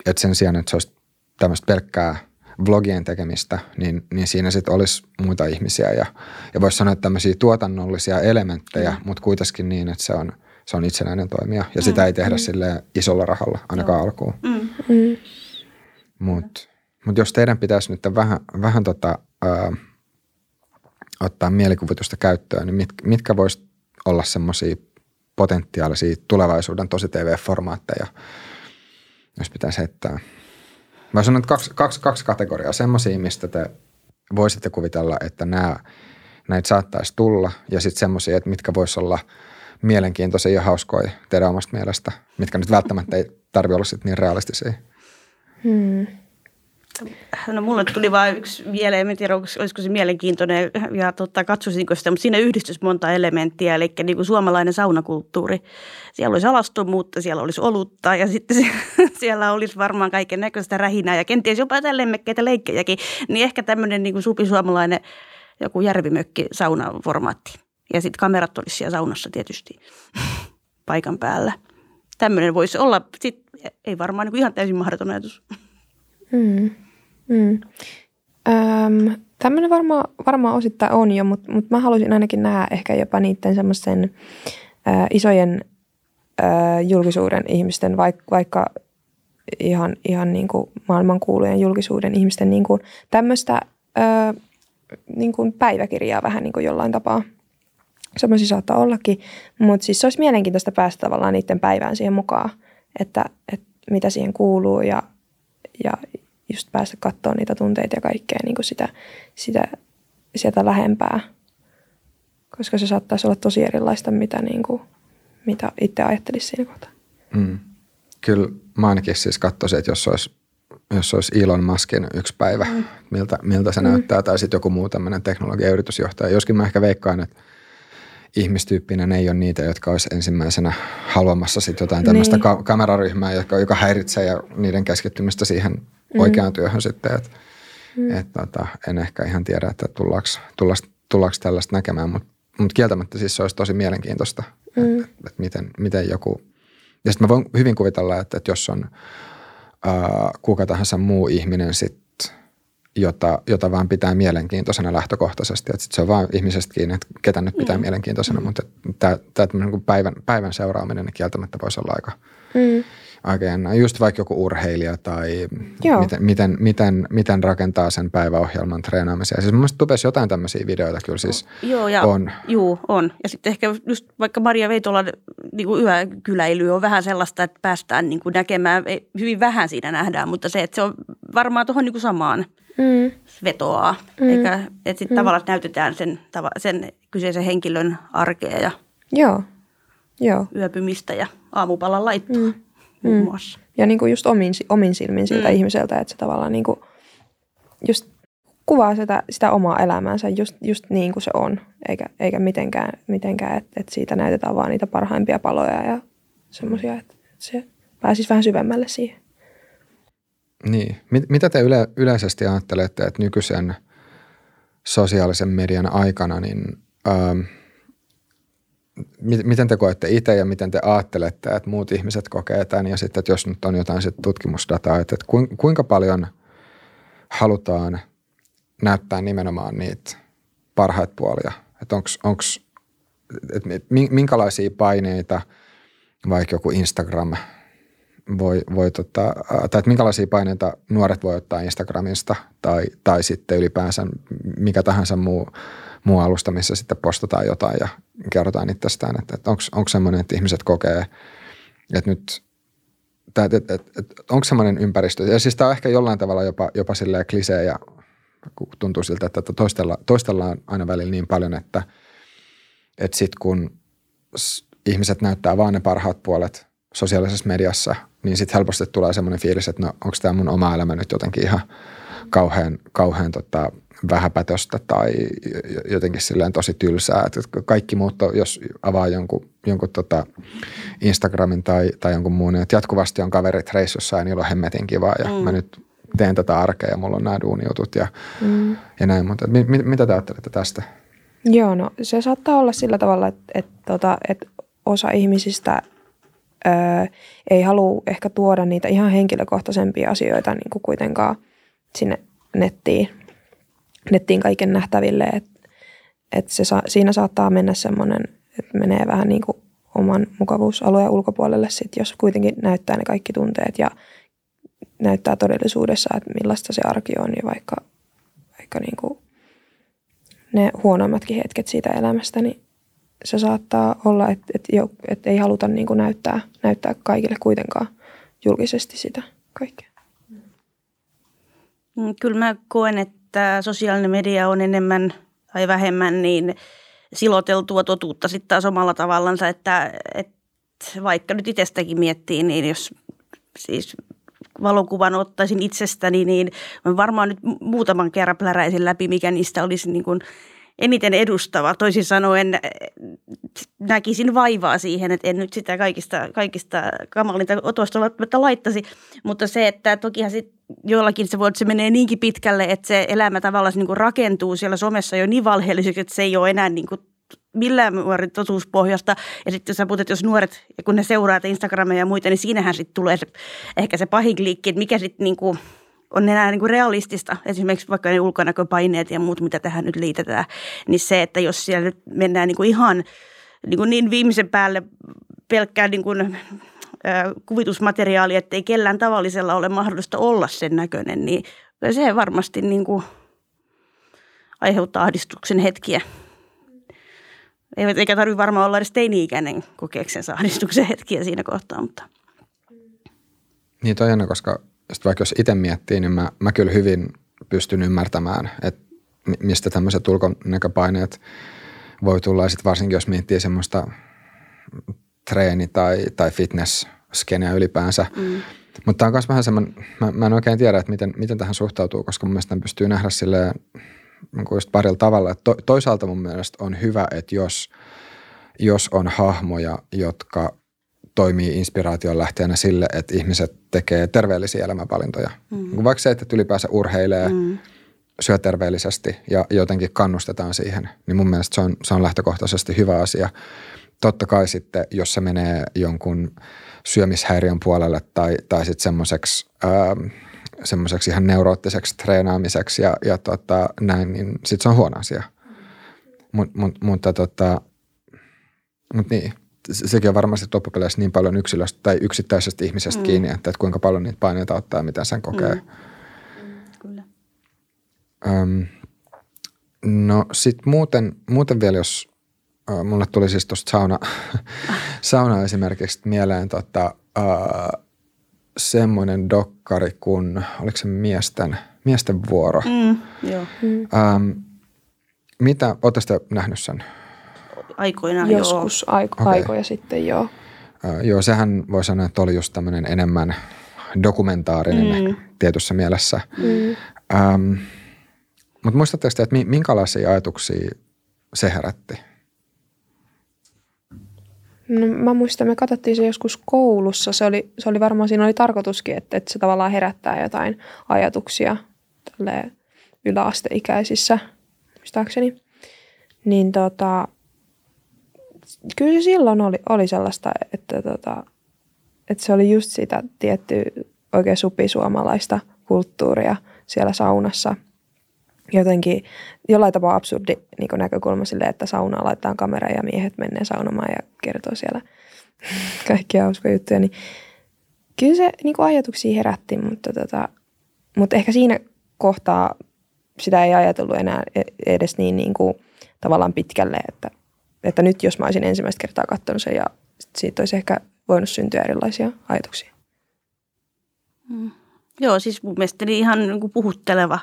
Speaker 1: että sen sijaan, että se olisi tämmöistä pelkkää vlogien tekemistä, niin, niin siinä sitten olisi muita ihmisiä ja, ja voisi sanoa, että tämmöisiä tuotannollisia elementtejä, mm. mutta kuitenkin niin, että se on, se on itsenäinen toimija ja mm. sitä ei tehdä mm. sille isolla rahalla ainakaan Joo. alkuun. Mm. Mm. Mutta mut jos teidän pitäisi nyt vähän, vähän tota, ää, ottaa mielikuvitusta käyttöön, niin mit, mitkä voisi olla semmoisia potentiaalisia tulevaisuuden tosi TV-formaatteja, jos pitäisi heittää – Mä sanon, että kaksi, kaksi, kaksi kategoriaa. Semmoisia, mistä te voisitte kuvitella, että nämä, näitä saattaisi tulla. Ja sitten semmoisia, että mitkä voisi olla mielenkiintoisia ja hauskoja teidän omasta mielestä. Mitkä nyt välttämättä ei tarvitse olla sit niin realistisia. Hmm.
Speaker 3: No mulle tuli vain yksi mieleen, en tiedä olisiko se mielenkiintoinen ja tota, katsoisinko sitä, mutta siinä yhdistys monta elementtiä, eli niin kuin suomalainen saunakulttuuri. Siellä olisi alastomuutta, siellä olisi olutta ja sitten siellä olisi varmaan kaiken näköistä rähinää ja kenties jopa jotain lemmekkeitä leikkejäkin. Niin ehkä tämmöinen niin kuin supisuomalainen joku järvimökki saunaformaatti. Ja sitten kamerat olisi siellä saunassa tietysti paikan päällä. Tämmöinen voisi olla, sit, ei varmaan niin ihan täysin mahdoton ajatus.
Speaker 2: Mm. Mm. Tämmöinen varmaan varma osittain on jo, mutta mut mä haluaisin ainakin nähdä ehkä jopa niiden semmoisen isojen ö, julkisuuden ihmisten, vaikka, vaikka ihan, ihan niin kuin maailmankuulujen julkisuuden ihmisten niin kuin tämmöistä ö, niin kuin päiväkirjaa vähän niin kuin jollain tapaa. Semmoisia saattaa ollakin, mutta siis se olisi mielenkiintoista päästä tavallaan niiden päivään siihen mukaan, että, että mitä siihen kuuluu ja, ja, just päästä katsoa niitä tunteita ja kaikkea niin kuin sitä, sitä sieltä lähempää. Koska se saattaisi olla tosi erilaista, mitä, niin kuin, mitä itse ajattelisi siinä kohtaa. Mm.
Speaker 1: Kyllä mä ainakin siis katsoisin, että jos olisi, jos olisi Elon Muskin yksi päivä, mm. miltä, miltä se mm. näyttää, tai sitten joku muu tämmöinen teknologiayritysjohtaja. Joskin mä ehkä veikkaan, että ihmistyyppinen ei ole niitä, jotka olisi ensimmäisenä haluamassa sit jotain tämmöistä niin. ka- kameraryhmää, joka, joka häiritsee ja niiden keskittymistä siihen mm. oikeaan työhön sitten. Et, mm. et, tota, en ehkä ihan tiedä, että tullaanko, tullaanko, tullaanko tällaista näkemään, mutta mut kieltämättä siis se olisi tosi mielenkiintoista, mm. että et, et miten, miten joku – ja sitten mä voin hyvin kuvitella, että, että jos on ää, kuka tahansa muu ihminen sit jota, jota vaan pitää mielenkiintoisena lähtökohtaisesti. Että sit se on vaan ihmisestä kiinni, että ketä nyt pitää mm. mielenkiintoisena, mutta tämä, päivän, päivän seuraaminen niin kieltämättä voisi olla aika, mm aika jännä. Just vaikka joku urheilija tai miten, miten, miten, miten, rakentaa sen päiväohjelman treenaamiseen. Siis mun mielestä jotain tämmöisiä videoita kyllä siis
Speaker 3: joo, ja,
Speaker 1: on.
Speaker 3: Joo, on. Ja sitten ehkä just vaikka Maria Veitolan niin kuin yökyläily on vähän sellaista, että päästään niin kuin näkemään, hyvin vähän siinä nähdään, mutta se, että se on varmaan tuohon niin kuin samaan mm. vetoaa. Mm. Eikä, että sitten mm. tavallaan näytetään sen, sen kyseisen henkilön arkea ja
Speaker 2: Joo. Joo.
Speaker 3: yöpymistä ja aamupalan laittoa. Mm muun mm. muassa.
Speaker 2: Ja niin kuin just omin, omin silmin siltä mm. ihmiseltä, että se tavallaan niin kuin just kuvaa sitä, sitä omaa elämäänsä just, just niin kuin se on, eikä, eikä mitenkään, mitenkään että, että siitä näytetään vaan niitä parhaimpia paloja ja semmoisia, että se pääsisi vähän syvemmälle siihen.
Speaker 1: Niin. Mit, mitä te yle, yleisesti ajattelette, että nykyisen sosiaalisen median aikana, niin ähm, – miten te koette itse ja miten te ajattelette, että muut ihmiset kokee tämän ja sitten, että jos nyt on jotain sit tutkimusdataa, että, kuinka paljon halutaan näyttää nimenomaan niitä parhaita puolia, että onko, että minkälaisia paineita vaikka joku Instagram voi, voi tota, tai että minkälaisia paineita nuoret voi ottaa Instagramista tai, tai sitten ylipäänsä mikä tahansa muu muu alusta, missä sitten postataan jotain ja kerrotaan itsestään, että, että onko semmoinen, että ihmiset kokee, että nyt että, että, että, että onko semmoinen ympäristö, ja siis tämä on ehkä jollain tavalla jopa, jopa silleen klisee ja tuntuu siltä, että toistella, toistellaan aina välillä niin paljon, että, että sitten kun ihmiset näyttää vaan ne parhaat puolet sosiaalisessa mediassa, niin sitten helposti tulee semmoinen fiilis, että no onko tämä mun oma elämä nyt jotenkin ihan kauhean, kauhean tota, vähäpätöstä tai jotenkin silleen tosi tylsää. Että kaikki muut, jos avaa jonkun, jonkun tota Instagramin tai, tai jonkun muun, että jatkuvasti on kaverit reissussa ja niillä on hemmetin kivaa ja mm. mä nyt teen tätä arkea ja mulla on nämä duunijutut ja, mm. ja näin. Mutta mit, mit, mitä te ajattelette tästä?
Speaker 2: Joo, no se saattaa olla sillä tavalla, että, että, tota, että osa ihmisistä öö, ei halua ehkä tuoda niitä ihan henkilökohtaisempia asioita niin kuin kuitenkaan sinne nettiin, nettiin kaiken nähtäville. Että että se sa, siinä saattaa mennä semmoinen, että menee vähän niin kuin oman mukavuusalueen ulkopuolelle sit, jos kuitenkin näyttää ne kaikki tunteet ja näyttää todellisuudessa, että millaista se arki on ja vaikka, vaikka niin kuin ne huonoimmatkin hetket siitä elämästä, niin se saattaa olla, että, että, jo, että ei haluta niin kuin näyttää, näyttää kaikille kuitenkaan julkisesti sitä kaikkea.
Speaker 3: Mm, kyllä mä koen, että sosiaalinen media on enemmän tai vähemmän niin siloteltua totuutta sitten taas omalla tavallansa, että, että vaikka nyt itsestäkin miettii, niin jos siis valokuvan ottaisin itsestäni, niin varmaan nyt muutaman kerran pläräisin läpi, mikä niistä olisi niin kuin eniten edustava. Toisin sanoen näkisin vaivaa siihen, että en nyt sitä kaikista, kaikista kamalinta otosta välttämättä laittaisi, mutta se, että tokihan sit jollakin se voi, että se menee niinkin pitkälle, että se elämä tavallaan niin rakentuu siellä somessa jo niin valheelliseksi, että se ei ole enää niin kuin millään muorin totuuspohjasta. Ja sitten sä puhutat, jos nuoret, kun ne seuraa Instagramia ja muita, niin siinähän sitten tulee se, ehkä se pahin klikki, että mikä sitten niin kuin on enää niin kuin realistista. Esimerkiksi vaikka ne ulkonäköpaineet ja muut, mitä tähän nyt liitetään. Niin se, että jos siellä nyt mennään niin kuin ihan niin, kuin niin viimeisen päälle pelkkää niin kuin, kuvitusmateriaali, että ei kellään tavallisella ole mahdollista olla sen näköinen, niin se varmasti niin kuin aiheuttaa ahdistuksen hetkiä. Eikä tarvitse varmaan olla edes teini-ikäinen kokeeksensa ahdistuksen hetkiä siinä kohtaa, mutta.
Speaker 1: Niin toi koska vaikka jos itse miettii, niin mä, mä kyllä hyvin pystyn ymmärtämään, että mistä tämmöiset ulkonäköpaineet voi tulla. Ja sitten varsinkin, jos miettii semmoista treeni- tai, tai fitness-skeneä ylipäänsä. Mm. Mutta tämä on myös vähän semmoinen, mä, mä en oikein tiedä, että miten, miten tähän suhtautuu, koska mun mielestä pystyy nähdä silleen niin kuin just parilla tavalla. To, toisaalta mun mielestä on hyvä, että jos, jos on hahmoja, jotka toimii inspiraation lähteenä sille, että ihmiset tekee terveellisiä elämänvalintoja. Mm. Vaikka se, että ylipäänsä urheilee, mm. syö terveellisesti ja jotenkin kannustetaan siihen, niin mun mielestä se on, se on lähtökohtaisesti hyvä asia. Totta kai sitten, jos se menee jonkun syömishäiriön puolelle tai, tai sitten semmoiseksi ähm, semmoiseksi ihan neuroottiseksi treenaamiseksi ja, ja tota, näin, niin sitten se on huono asia. Mut, mut, mutta tota, mut niin, sekin on varmasti loppupeleissä niin paljon yksilöstä tai yksittäisestä ihmisestä mm. kiinni, että, että kuinka paljon niitä paineita ottaa ja miten sen kokee. Mm. Kyllä. Öm, no sitten muuten, muuten vielä, jos äh, mulle tuli siis tuosta sauna, sauna esimerkiksi mieleen tota, äh, semmoinen dokkari kuin, oliko se miesten, miesten vuoro? Mm, joo. Mm. Ähm, mitä, ootte nähnyt sen?
Speaker 3: Aikoina
Speaker 2: Joskus joo. Aiko, okay. aikoja sitten joo.
Speaker 1: Äh, joo, sehän voi sanoa, että oli just tämmöinen enemmän dokumentaarinen mm. tietyssä mielessä. Mm. Ähm, mutta muistatteko te, että minkälaisia ajatuksia se herätti?
Speaker 2: No, mä muistan, me katsottiin se joskus koulussa. Se oli, se oli varmaan, siinä oli tarkoituskin, että, että se tavallaan herättää jotain ajatuksia tälle yläasteikäisissä, muistaakseni. Niin tota, kyllä se silloin oli, oli sellaista, että, tota, että se oli just sitä tiettyä oikein supisuomalaista kulttuuria siellä saunassa. Jotenkin jollain tapaa absurdi niin näkökulma sille, että saunaa laitetaan kamera ja miehet menee saunomaan ja kertoo siellä kaikkia hauskoja juttuja. Niin kyllä se niin ajatuksia herätti, mutta, tota, mutta ehkä siinä kohtaa sitä ei ajatellut enää e-, edes niin, niin kuin, tavallaan pitkälle, että – että nyt jos mä olisin ensimmäistä kertaa katsonut sen ja siitä olisi ehkä voinut syntyä erilaisia ajatuksia.
Speaker 3: Mm. Joo, siis mun mielestä niin ihan niin kuin puhutteleva,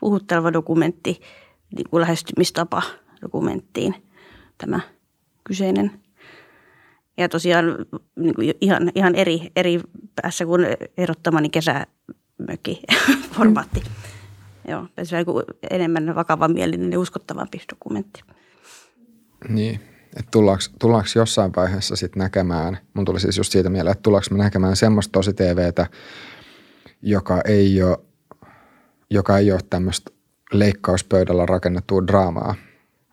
Speaker 3: puhutteleva dokumentti, niin kuin lähestymistapa dokumenttiin tämä kyseinen. Ja tosiaan niin kuin ihan, ihan eri, eri päässä kuin erottamani kesämökki formaatti. Mm. Joo, se on enemmän vakavamielinen ja uskottavampi dokumentti.
Speaker 1: Niin, että tullaanko, tullaanko jossain vaiheessa sitten näkemään, mun tuli siis just siitä mieleen, että tullaanko me näkemään semmoista tosi TVtä, joka ei ole joka ei ole tämmöistä leikkauspöydällä rakennettua draamaa.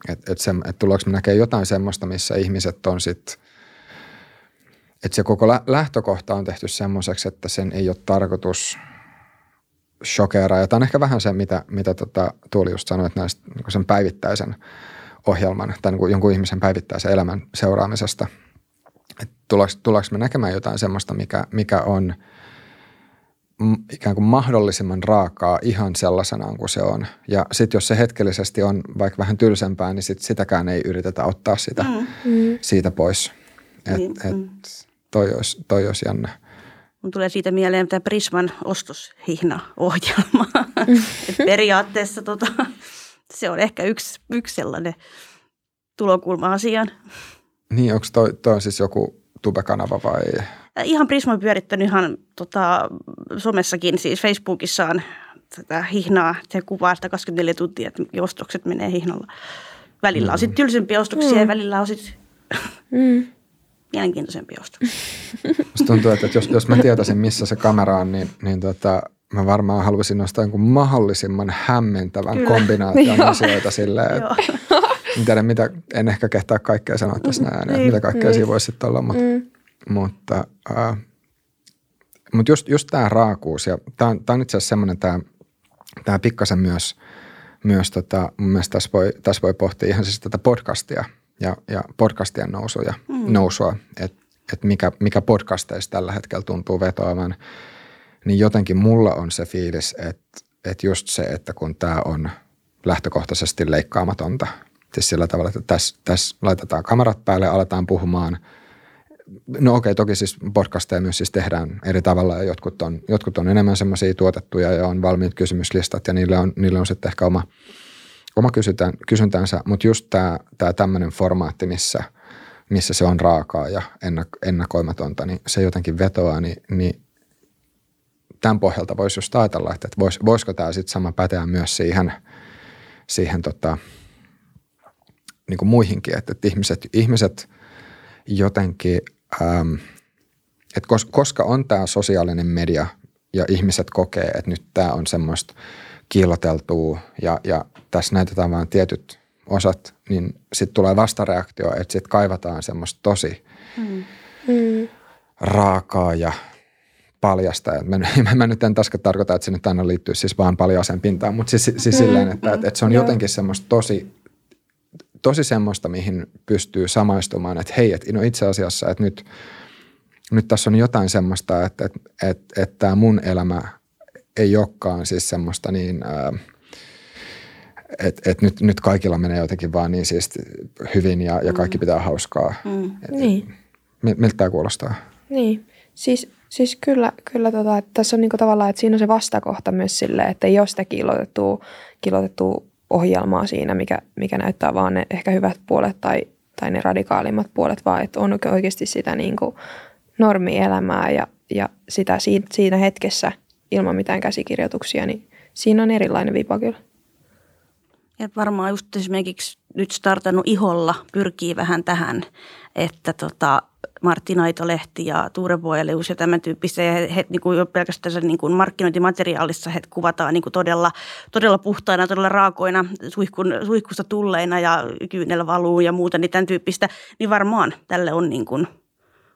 Speaker 1: Että et et tuleeko me näkee jotain semmoista, missä ihmiset on sitten, että se koko lähtökohta on tehty semmoiseksi, että sen ei ole tarkoitus shokeraa. Ja tämä on ehkä vähän se, mitä, mitä tota, Tuuli just sanoi, että näistä niin sen päivittäisen ohjelman tai niin jonkun ihmisen päivittäisen elämän seuraamisesta. Että tuleeko, tuleeko me näkemään jotain semmoista, mikä, mikä on – ikään kuin mahdollisimman raakaa ihan sellaisenaan kuin se on. Ja sitten jos se hetkellisesti on vaikka vähän tylsempää, niin sit sitäkään ei yritetä ottaa sitä, mm. mm. siitä pois. Et, niin, et, mm. toi, olisi, toi olisi jännä.
Speaker 3: Mun tulee siitä mieleen tämä Prisman ostoshihna-ohjelma. periaatteessa tota, se on ehkä yksi, yksi sellainen tulokulma asiaan.
Speaker 1: Niin, onko toi, toi siis joku tubekanava vai?
Speaker 3: Ihan Prisma on pyörittänyt ihan tota, somessakin, siis Facebookissaan tätä hihnaa. Se kuvaa sitä 24 tuntia, että ostokset menee hihnalla. Välillä mm. on sitten tylsempiä ostoksia mm. ja välillä on sitten mm. mielenkiintoisempia ostoksia.
Speaker 1: Musta tuntuu, että jos, jos mä tietäisin, missä se kamera on, niin, niin tota, mä varmaan haluaisin nostaa jonkun mahdollisimman hämmentävän Kyllä. kombinaation asioita silleen, että en tiedä, mitä, en ehkä kehtaa kaikkea sanoa tässä näin, niin, mitä kaikkea niin. siinä voisi sitten olla, mutta, mm. mutta, äh, mutta just, just tämä raakuus, ja tämä on, on itse asiassa semmoinen tämä, tämä pikkasen myös, myös tota, mun mielestä tässä voi, tässä voi pohtia ihan siis tätä podcastia ja, ja podcastien nousua, mm. nousua että et mikä, mikä podcasteissa tällä hetkellä tuntuu vetoavan, niin jotenkin mulla on se fiilis, että, että just se, että kun tämä on lähtökohtaisesti leikkaamatonta, siis sillä tavalla, että tässä, tässä laitetaan kamerat päälle, aletaan puhumaan – No okei, okay, toki siis podcasteja myös siis tehdään eri tavalla ja jotkut on, jotkut on enemmän semmoisia tuotettuja ja on valmiit kysymyslistat ja niille on, niille on sitten ehkä oma, oma kysyntään, kysyntänsä, mutta just tämä, tämä tämmöinen formaatti, missä, missä se on raakaa ja ennak, ennakoimatonta, niin se jotenkin vetoaa, niin, niin tämän pohjalta voisi just ajatella, että, vois, voisiko tämä sitten sama päteä myös siihen, siihen tota, niin kuin muihinkin, että, että ihmiset, ihmiset jotenkin – ähm, että koska on tämä sosiaalinen media ja ihmiset kokee, että nyt tämä on semmoista kiiloteltua ja, ja tässä näytetään vain tietyt osat, niin sitten tulee vastareaktio, että sitten kaivataan semmoista tosi mm. raakaa ja paljasta. Mä, mä nyt en taas tarkoita, että se nyt aina liittyy siis vaan paljaaseen pintaan, mutta siis, siis mm. silleen, että, että, että se on jotenkin semmoista tosi tosi semmoista, mihin pystyy samaistumaan, että hei, että no itse asiassa, että nyt, nyt tässä on jotain semmoista, että, että, että, että tämä mun elämä ei olekaan siis semmoista niin, että, että nyt, nyt kaikilla menee jotenkin vaan niin siis hyvin ja, ja kaikki mm. pitää hauskaa. Mm. Et, niin. Miltä tämä kuulostaa?
Speaker 2: Niin, siis, siis kyllä, kyllä tota, että tässä on niinku tavallaan, että siinä on se vastakohta myös sille, että ei ole sitä kilotettua, kilotettua ohjelmaa siinä, mikä, mikä näyttää vaan ne ehkä hyvät puolet tai, tai ne radikaalimmat puolet, vaan että on oikeasti sitä niin kuin normielämää ja, ja sitä siinä hetkessä ilman mitään käsikirjoituksia, niin siinä on erilainen vipa kyllä.
Speaker 3: Ja varmaan just esimerkiksi nyt startannut iholla pyrkii vähän tähän, että tota, Martti Naitolehti ja Tuure Boelius ja tämän tyyppistä. Ja he, he niin kuin jo pelkästään niin kuin markkinointimateriaalissa he kuvataan niin kuin todella, todella puhtaina, todella raakoina, suihkun, suihkusta tulleina ja kyynel valuu ja muuta, niin tämän tyyppistä. Niin varmaan tälle on, niin kuin,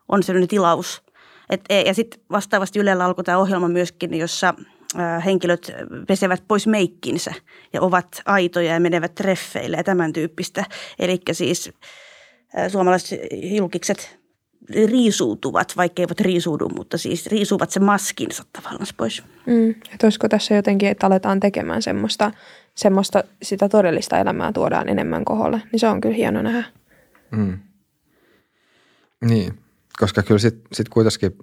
Speaker 3: on sellainen tilaus. Et, e, ja sitten vastaavasti Ylellä alkoi tämä ohjelma myöskin, jossa henkilöt pesevät pois meikkinsä ja ovat aitoja ja menevät treffeille ja tämän tyyppistä. Eli siis suomalaiset julkikset riisuutuvat, vaikka eivät riisuudu, mutta siis riisuvat se maskinsa tavallaan pois.
Speaker 2: Mm. Että olisiko tässä jotenkin, että aletaan tekemään semmoista, semmoista, sitä todellista elämää tuodaan enemmän koholle, niin se on kyllä hieno nähdä. Mm.
Speaker 1: Niin, koska kyllä sitten sit kuitenkin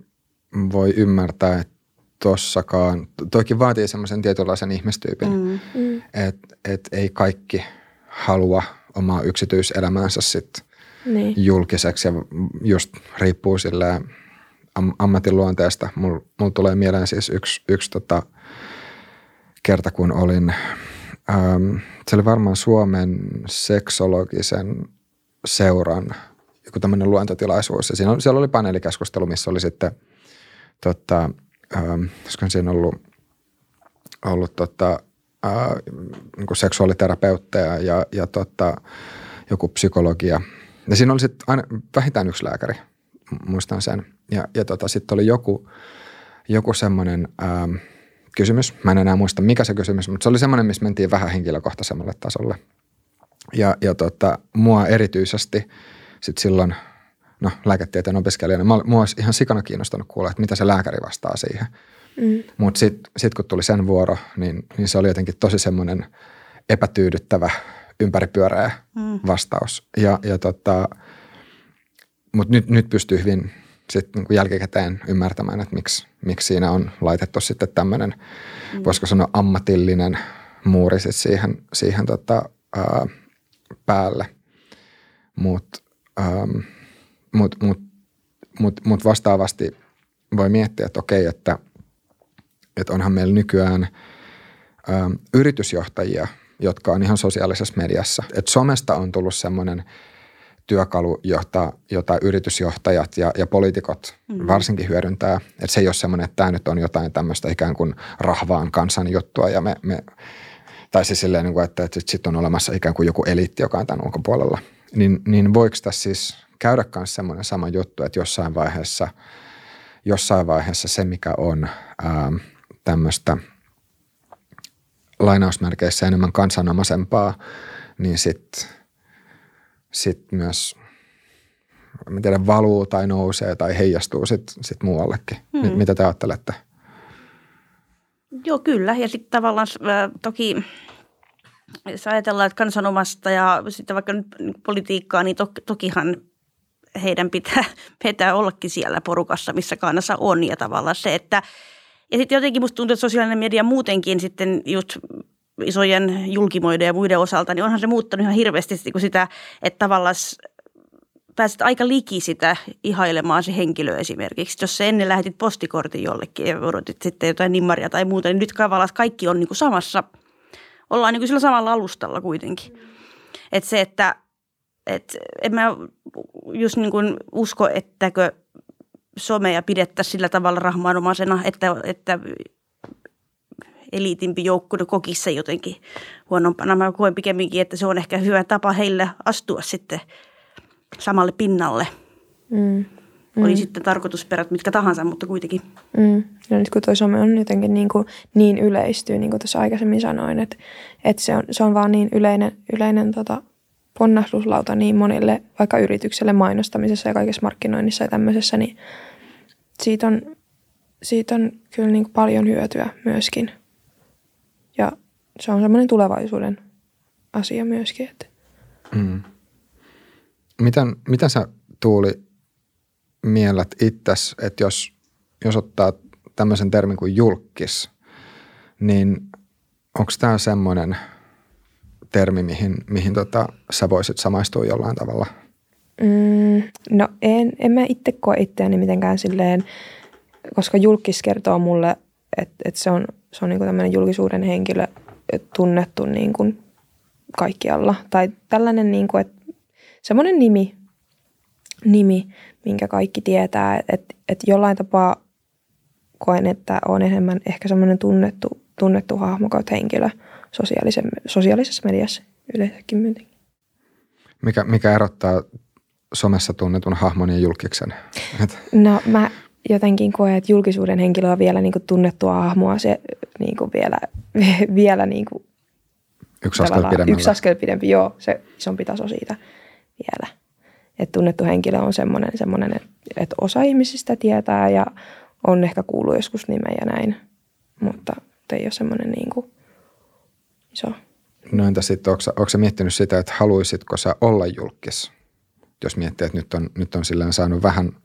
Speaker 1: voi ymmärtää, että tossakaan, toikin vaatii semmoisen tietynlaisen ihmistyypin, mm. mm. että et ei kaikki halua omaa yksityiselämäänsä sitten niin. julkiseksi ja just riippuu silleen am- ammatin luonteesta. Mulla mul tulee mieleen siis yksi, yksi tota kerta, kun olin, ähm, se oli varmaan Suomen seksologisen seuran joku tämmöinen luentotilaisuus. Ja siinä, siellä oli paneelikeskustelu, missä oli sitten, tota, ähm, siinä ollut, ollut tota, ää, niin kuin seksuaaliterapeutteja ja, ja tota, joku psykologia. Ja siinä oli sitten aina vähintään yksi lääkäri, muistan sen. Ja, ja tota, sitten oli joku, joku semmoinen kysymys. Mä en enää muista, mikä se kysymys, mutta se oli semmoinen, missä mentiin vähän henkilökohtaisemmalle tasolle. Ja, ja tota, mua erityisesti sitten silloin, no lääketieteen opiskelijana, mä, mua olisi ihan sikana kiinnostanut kuulla, että mitä se lääkäri vastaa siihen. Mm. Mutta sitten sit kun tuli sen vuoro, niin, niin se oli jotenkin tosi semmoinen epätyydyttävä, ympäripyöreä mm. vastaus. Ja, ja tota, mutta nyt, nyt pystyy hyvin sitten niin jälkikäteen ymmärtämään, että miksi, miksi siinä on laitettu sitten tämmöinen, mm. voisiko sanoa ammatillinen muuri sit siihen, siihen tota, ää, päälle. Mutta mut, mut, mut, mut vastaavasti voi miettiä, että okei, että, että onhan meillä nykyään ää, yritysjohtajia, jotka on ihan sosiaalisessa mediassa. Et somesta on tullut semmoinen – työkalu, jota, jota yritysjohtajat ja, ja poliitikot mm. varsinkin hyödyntää. Että se ei ole semmoinen, että tämä nyt on jotain tämmöistä ikään kuin rahvaan kansan juttua ja me, me tai siis silleen, niin että, että sitten on olemassa ikään kuin joku eliitti, joka on tämän ulkopuolella. Niin, niin voiko tässä siis käydä myös semmoinen sama juttu, että jossain vaiheessa, jossain vaiheessa se, mikä on ää, tämmöistä lainausmerkeissä enemmän kansanomaisempaa, niin sitten – sitten myös en tiedä, valuu tai nousee tai heijastuu sitten sit muuallekin. Hmm. Mitä te ajattelette?
Speaker 3: Joo, kyllä. Ja sitten tavallaan äh, toki jos ajatellaan, että kansanomasta ja sitten vaikka nyt politiikkaa, niin to, tokihan heidän pitää, pitää ollakin siellä porukassa, missä kannassa on. Ja tavallaan se, että ja sitten jotenkin musta tuntuu, että sosiaalinen media muutenkin sitten just isojen julkimoiden ja muiden osalta, niin onhan se muuttanut ihan hirveästi niin sitä, että tavallaan pääset aika liki sitä ihailemaan se henkilö esimerkiksi. Jos se ennen lähetit postikortin jollekin ja odotit sitten jotain nimmaria tai muuta, niin nyt tavallaan kaikki on niin kuin samassa, ollaan niin kuin sillä samalla alustalla kuitenkin. Mm. Se, että et en mä just niin kuin usko, ettäkö somea pidettäisiin sillä tavalla rahmaanomaisena, että, että eliitimpi joukkue kokissa jotenkin huonompana. Mä koen pikemminkin, että se on ehkä hyvä tapa heille astua sitten samalle pinnalle. Mm. Mm. Oli sitten tarkoitusperät mitkä tahansa, mutta kuitenkin.
Speaker 2: Mm. Ja nyt kun toi some on jotenkin niin, kuin niin yleistyy, niin kuin tuossa aikaisemmin sanoin, että, että se, on, se on vaan niin yleinen, yleinen tota, ponnahduslauta niin monille, vaikka yritykselle mainostamisessa ja kaikessa markkinoinnissa ja tämmöisessä, niin siitä on, siitä on kyllä niin paljon hyötyä myöskin. Ja se on semmoinen tulevaisuuden asia myöskin. Että. Mm.
Speaker 1: Miten, miten sä Tuuli miellät itses, että jos, jos ottaa tämmöisen termin kuin julkis, niin onko tämä semmoinen termi, mihin, mihin tota, sä voisit samaistua jollain tavalla?
Speaker 2: Mm, no en, en mä itse koe itseäni mitenkään silleen, koska julkis kertoo mulle, että, että se on se on niin kuin tämmöinen julkisuuden henkilö tunnettu niin kuin kaikkialla. Tai tällainen niin kuin, että semmoinen nimi, nimi, minkä kaikki tietää, että, että, että jollain tapaa koen, että on enemmän ehkä semmoinen tunnettu, tunnettu hahmo kautta henkilö sosiaalisessa mediassa yleensäkin myötenkin.
Speaker 1: Mikä, mikä erottaa somessa tunnetun hahmon ja julkiksen?
Speaker 2: No mä jotenkin koe, että julkisuuden henkilö on vielä niin kuin tunnettua hahmoa se niin kuin vielä, vielä niin kuin
Speaker 1: yksi askel pidemmällä.
Speaker 2: Yksi askel pidempi, joo, se isompi taso siitä vielä. Että tunnettu henkilö on semmoinen, semmoinen että osa ihmisistä tietää ja on ehkä kuullut joskus nimeä ja näin, mutta ei ole semmoinen niin kuin.
Speaker 1: No entä sitten, onko, onko miettinyt sitä, että haluaisitko sä olla julkis? Jos miettii, että nyt on, nyt on silleen saanut vähän –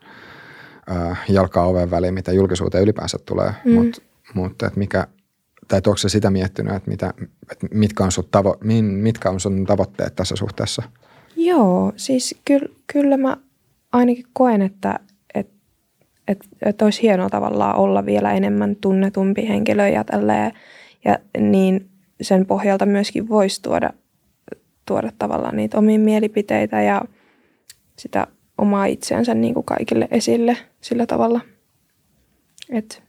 Speaker 1: äh, jalkaa oven väliin, mitä julkisuuteen ylipäänsä tulee, mm. mutta mut, et mikä, tai onko se sitä miettinyt, että, mitä, että mitkä, on sun tavo, mitkä on sun tavoitteet tässä suhteessa?
Speaker 2: Joo, siis kyllä, kyllä mä ainakin koen, että, että, että, että olisi hienoa tavallaan olla vielä enemmän tunnetumpi henkilö ja tälleen, ja niin sen pohjalta myöskin voisi tuoda, tuoda tavallaan niitä omia mielipiteitä ja sitä omaa itseänsä niin kuin kaikille esille sillä tavalla. Et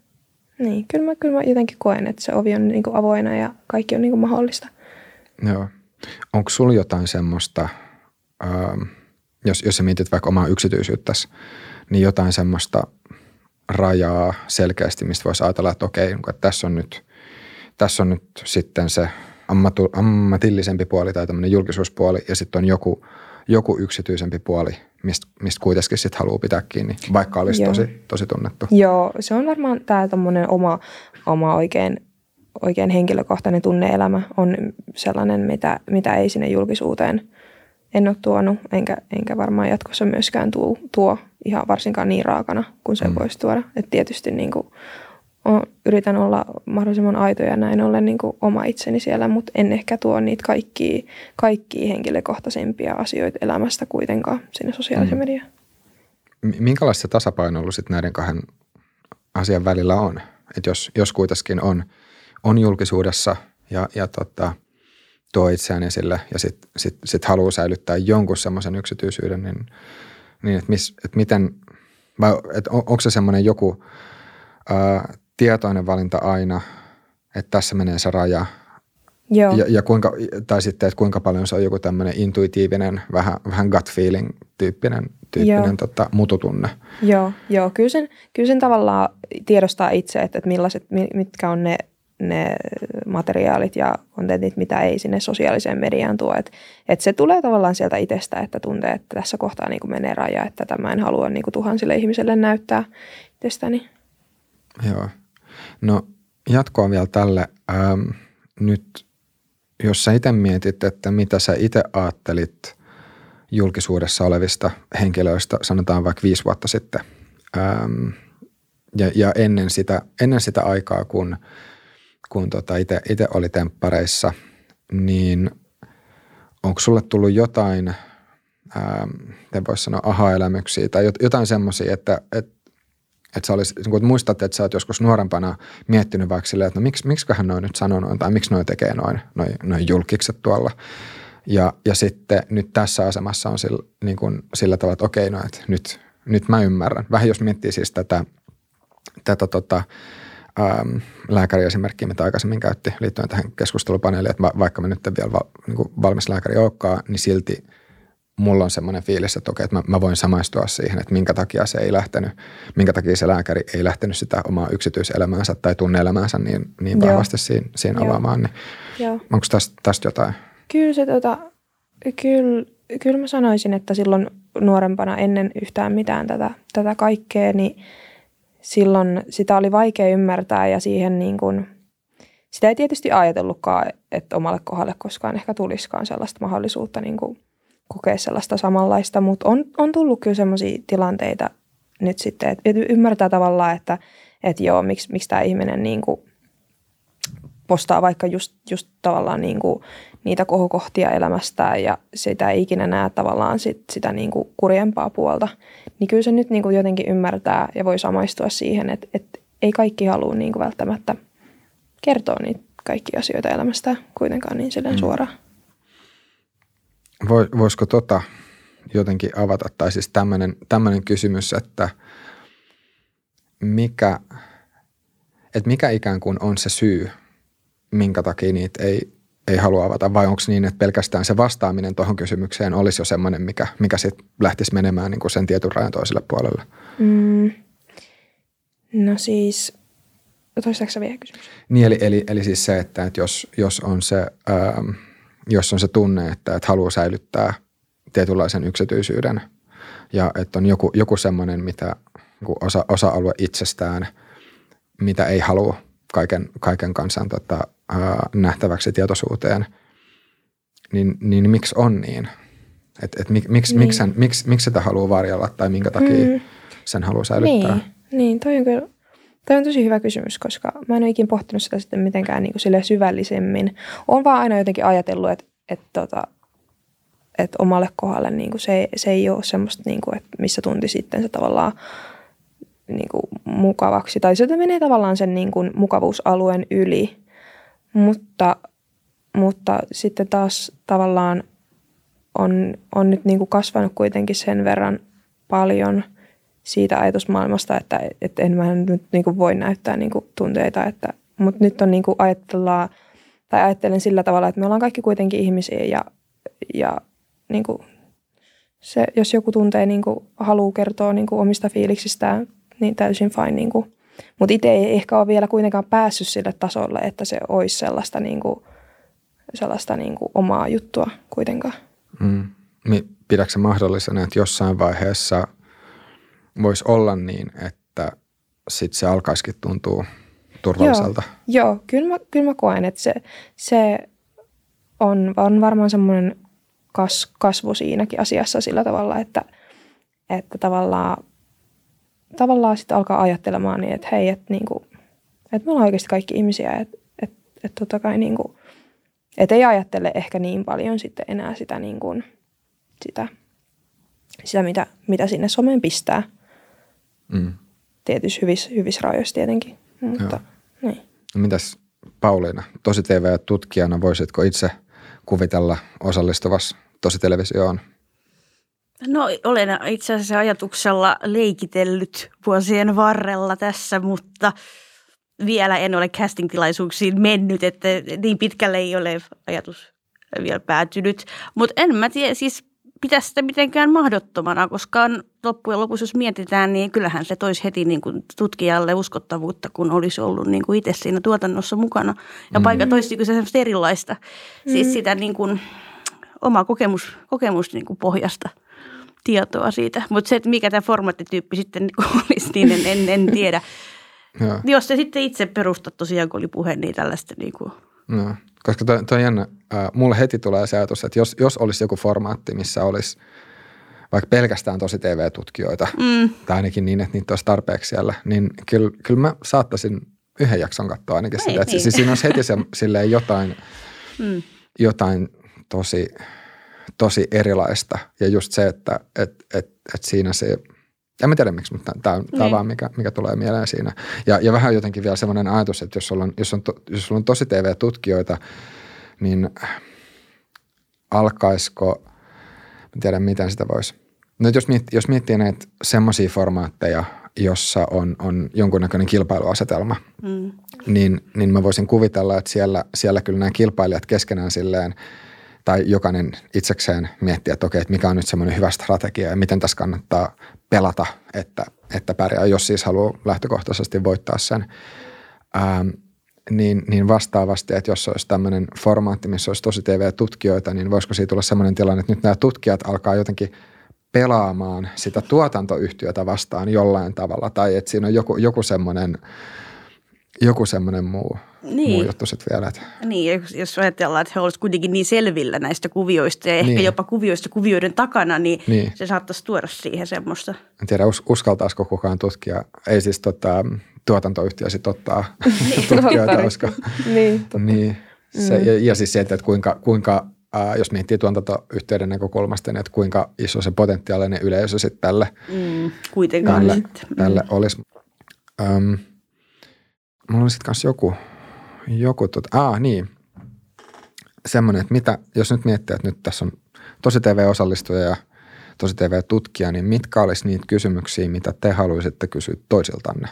Speaker 2: Niin, kyllä mä, kyllä mä jotenkin koen, että se ovi on niin kuin avoinna ja kaikki on niin kuin mahdollista.
Speaker 1: Joo. Onko sulla jotain semmoista, ähm, jos, jos sä mietit vaikka omaa yksityisyyttäsi, niin jotain semmoista rajaa selkeästi, mistä voisi ajatella, että okei, että tässä on nyt, tässä on nyt sitten se ammatu, ammatillisempi puoli tai tämmöinen julkisuuspuoli ja sitten on joku, joku yksityisempi puoli, mistä, mistä kuitenkin sitten haluaa pitää kiinni, vaikka olisi tosi, tosi tunnettu.
Speaker 2: Joo, se on varmaan tämä oma, oma oikein, oikein henkilökohtainen tunneelämä on sellainen, mitä, mitä ei sinne julkisuuteen en ole tuonut, enkä, enkä varmaan jatkossa myöskään tuo, tuo ihan varsinkaan niin raakana kuin se mm. voisi tuoda. Et tietysti niin kuin, yritän olla mahdollisimman aitoja ja näin ollen niin kuin oma itseni siellä, mutta en ehkä tuo niitä kaikkia, kaikkia henkilökohtaisempia asioita elämästä kuitenkaan sinne sosiaalisen mm. mediaan.
Speaker 1: Minkälaista se tasapaino ollut sit näiden kahden asian välillä on? Et jos, jos kuitenkin on, on julkisuudessa ja, ja tota, tuo itseään esille ja sitten sit, sit haluaa säilyttää jonkun semmoisen yksityisyyden, niin, niin että et miten, vai et on, onko se semmoinen joku tietoinen valinta aina, että tässä menee se raja.
Speaker 2: Joo.
Speaker 1: Ja, ja kuinka, tai sitten, että kuinka paljon se on joku tämmöinen intuitiivinen, vähän, vähän gut feeling tyyppinen, tyyppinen tota, mututunne.
Speaker 2: Joo, joo. Kyllä, sen, kyllä sen tavallaan tiedostaa itse, että, että millaiset, mitkä on ne, ne materiaalit ja kontentit, mitä ei sinne sosiaaliseen mediaan tuo. Että, että se tulee tavallaan sieltä itsestä, että tuntee, että tässä kohtaa niin kuin menee raja, että tämä en halua niin kuin tuhansille ihmisille näyttää itsestäni.
Speaker 1: Joo. No jatkoa vielä tälle. Ähm, nyt jos sä itse mietit, että mitä sä itse ajattelit julkisuudessa olevista henkilöistä, sanotaan vaikka viisi vuotta sitten, ähm, ja, ja ennen, sitä, ennen sitä aikaa, kun, kun tota itse oli temppareissa, niin onko sulle tullut jotain, ähm, voisi sanoa aha-elämyksiä tai jotain semmoisia, että, että että sä olisi, niin kun muistat, että sä oot joskus nuorempana miettinyt vaikka silleen, että no miksi, miksiköhän noin nyt sanoo noin, tai miksi noin tekee noin, noin, noin julkikset tuolla. Ja, ja sitten nyt tässä asemassa on sillä, niin kuin, sillä tavalla, että okei, no, että nyt, nyt mä ymmärrän. Vähän jos miettii siis tätä, tätä tota, ähm, lääkäriesimerkkiä, mitä aikaisemmin käytti liittyen tähän keskustelupaneeliin, että vaikka mä nyt vielä va, niin valmis lääkäri olekaan, niin silti – mulla on semmoinen fiilis, että okei, että mä, mä voin samaistua siihen, että minkä takia se ei lähtenyt, minkä takia se lääkäri ei lähtenyt sitä omaa yksityiselämäänsä tai tunneelämäänsä niin, niin vahvasti siinä, siinä avaamaan. Niin Joo. Onko tästä, tästä jotain?
Speaker 2: Kyllä se tota, kyllä, kyllä mä sanoisin, että silloin nuorempana ennen yhtään mitään tätä, tätä kaikkea, niin silloin sitä oli vaikea ymmärtää ja siihen niin kuin, sitä ei tietysti ajatellutkaan, että omalle kohdalle koskaan ehkä tulisikaan sellaista mahdollisuutta niin kuin kokea sellaista samanlaista, mutta on, on tullut kyllä sellaisia tilanteita nyt sitten, että ymmärtää tavallaan, että, että joo, miksi, miksi tämä ihminen niin kuin postaa vaikka just, just tavallaan niin kuin niitä kohokohtia elämästään ja sitä ei ikinä näe tavallaan sit, sitä niin kuin kurjempaa puolta, niin kyllä se nyt niin kuin jotenkin ymmärtää ja voi samaistua siihen, että, että ei kaikki halua niin kuin välttämättä kertoa niitä kaikki asioita elämästä kuitenkaan niin silleen mm. suoraan.
Speaker 1: Voisiko tota jotenkin avata, tai siis tämmöinen kysymys, että mikä, että mikä ikään kuin on se syy, minkä takia niitä ei, ei halua avata, vai onko niin, että pelkästään se vastaaminen tuohon kysymykseen olisi jo semmoinen, mikä, mikä sitten lähtisi menemään niin kuin sen tietyn rajan toiselle puolelle? Mm.
Speaker 2: No siis, toistaiseksi vielä kysymys?
Speaker 1: Niin, eli, eli, eli siis se, että, että jos, jos on se... Ähm, jos on se tunne, että, että haluaa säilyttää tietynlaisen yksityisyyden ja että on joku, joku semmoinen, mitä niin osa, osa-alue itsestään, mitä ei halua kaiken, kaiken kansan tota, ää, nähtäväksi tietoisuuteen, niin, niin miksi on niin? Et, et mik, miksi, niin. miksi, miksi, miksi sitä haluaa varjella tai minkä takia mm. sen haluaa säilyttää?
Speaker 2: Niin, niin toi on kyllä Tämä on tosi hyvä kysymys, koska mä en ole ikinä pohtinut sitä sitten mitenkään niin kuin syvällisemmin. Olen vaan aina jotenkin ajatellut, että, että, tota, että omalle kohdalle niin kuin se, se ei ole semmoista, niin kuin, että missä tunti sitten se tavallaan niin kuin mukavaksi. Tai se menee tavallaan sen niin kuin mukavuusalueen yli. Mutta, mutta sitten taas tavallaan on, on nyt niin kuin kasvanut kuitenkin sen verran paljon siitä ajatusmaailmasta, että, että en mä nyt niin kuin voi näyttää niin kuin tunteita. Että, mutta nyt on niin kuin ajatellaan, tai ajattelen sillä tavalla, että me ollaan kaikki kuitenkin ihmisiä ja, ja niin kuin se, jos joku tuntee niin kuin, haluaa kertoa niin kuin, omista fiiliksistään, niin täysin fine. Niin kuin. Mutta itse ei ehkä ole vielä kuitenkaan päässyt sille tasolle, että se olisi sellaista, niin kuin, sellaista niin kuin, omaa juttua kuitenkaan.
Speaker 1: Mm. Pidätkö se mahdollisena, että jossain vaiheessa voisi olla niin, että sitten se alkaisikin tuntua turvalliselta?
Speaker 2: Joo, joo kyllä, mä, kyllä mä koen, että se, se on, on varmaan semmoinen kas, kasvu siinäkin asiassa sillä tavalla, että, että tavallaan, tavallaan sitten alkaa ajattelemaan niin, että hei, että, niinku, että me ollaan oikeasti kaikki ihmisiä, että, että, että totta kai niinku, että ei ajattele ehkä niin paljon sitten enää sitä, niin kuin, sitä, sitä mitä, mitä sinne someen pistää. Mm. Tietysti hyvissä, hyvissä rajoissa tietenkin, mutta niin.
Speaker 1: No mitäs Pauliina, tosi TV-tutkijana voisitko itse kuvitella osallistuvassa tositelevisioon?
Speaker 3: No olen itse asiassa ajatuksella leikitellyt vuosien varrella tässä, mutta vielä en ole casting-tilaisuuksiin mennyt, että niin pitkälle ei ole ajatus vielä päätynyt. Mutta en mä tiedä, siis pitäisi sitä mitenkään mahdottomana, koska loppujen lopuksi jos mietitään, niin kyllähän se toisi heti niin kuin tutkijalle uskottavuutta, kun olisi ollut niin kuin itse siinä tuotannossa mukana. Ja mm. paikka toisi se semmoista erilaista, mm. siis sitä niin kuin oma kokemus, kokemus niin kuin pohjasta tietoa siitä. Mutta se, että mikä tämä formaattityyppi sitten niin olisi, niin en, en, en tiedä. Ja. Jos se sitten itse perustat tosiaan, kun oli puhe, niin tällaista niin kuin.
Speaker 1: No, koska toi, toi on jännä. Mulle heti tulee se ajatus, että jos, jos olisi joku formaatti, missä olisi vaikka pelkästään tosi TV-tutkijoita, mm. tai ainakin niin, että niitä olisi tarpeeksi siellä, niin kyllä, kyllä mä saattaisin yhden jakson katsoa ainakin sitä. Että niin. siis siinä olisi heti se, silleen jotain, mm. jotain tosi, tosi erilaista. Ja just se, että et, et, et siinä se, en mä tiedä miksi, mutta tämä on, niin. vaan mikä, mikä tulee mieleen siinä. Ja, ja vähän jotenkin vielä semmoinen ajatus, että jos, on, jos, on, jos sulla on tosi TV-tutkijoita, niin alkaisiko, en tiedä miten sitä voisi. No jos, miettii, jos miettii näitä semmoisia formaatteja, jossa on, on jonkunnäköinen kilpailuasetelma, mm. niin, niin mä voisin kuvitella, että siellä, siellä kyllä nämä kilpailijat keskenään silleen – tai jokainen itsekseen miettiä, että okei, että mikä on nyt semmoinen hyvä strategia ja miten tässä kannattaa pelata, että, että pärjää, jos siis haluaa lähtökohtaisesti voittaa sen. Ähm, niin, niin vastaavasti, että jos olisi tämmöinen formaatti, missä olisi tosi TV-tutkijoita, niin voisiko siitä tulla semmoinen tilanne, että nyt nämä tutkijat alkaa jotenkin pelaamaan sitä tuotantoyhtiötä vastaan jollain tavalla, tai että siinä on joku, joku semmoinen – joku semmoinen muu, niin. muu juttu sitten vielä. Että.
Speaker 3: Niin, jos ajatellaan, että he olisivat kuitenkin niin selvillä näistä kuvioista ja ehkä niin. jopa kuvioista kuvioiden takana, niin, niin se saattaisi tuoda siihen semmoista.
Speaker 1: En tiedä, uskaltaisiko kukaan tutkia, ei siis tota, tuotantoyhtiö sitten ottaa niin. tutkijoita, koska niin, totta. niin, se, mm. ja, ja siis se, että kuinka, kuinka äh, jos miettii tuotantoyhtiöiden näkökulmasta, niin että kuinka iso se potentiaalinen yleisö sitten tälle, mm,
Speaker 3: kuitenkaan
Speaker 1: tälle, tälle mm. olisi. Um, mulla on sitten kanssa joku, joku tota, ah niin, semmoinen, että mitä, jos nyt miettii, että nyt tässä on tosi TV-osallistuja ja tosi TV-tutkija, niin mitkä olisi niitä kysymyksiä, mitä te haluaisitte kysyä toisiltanne,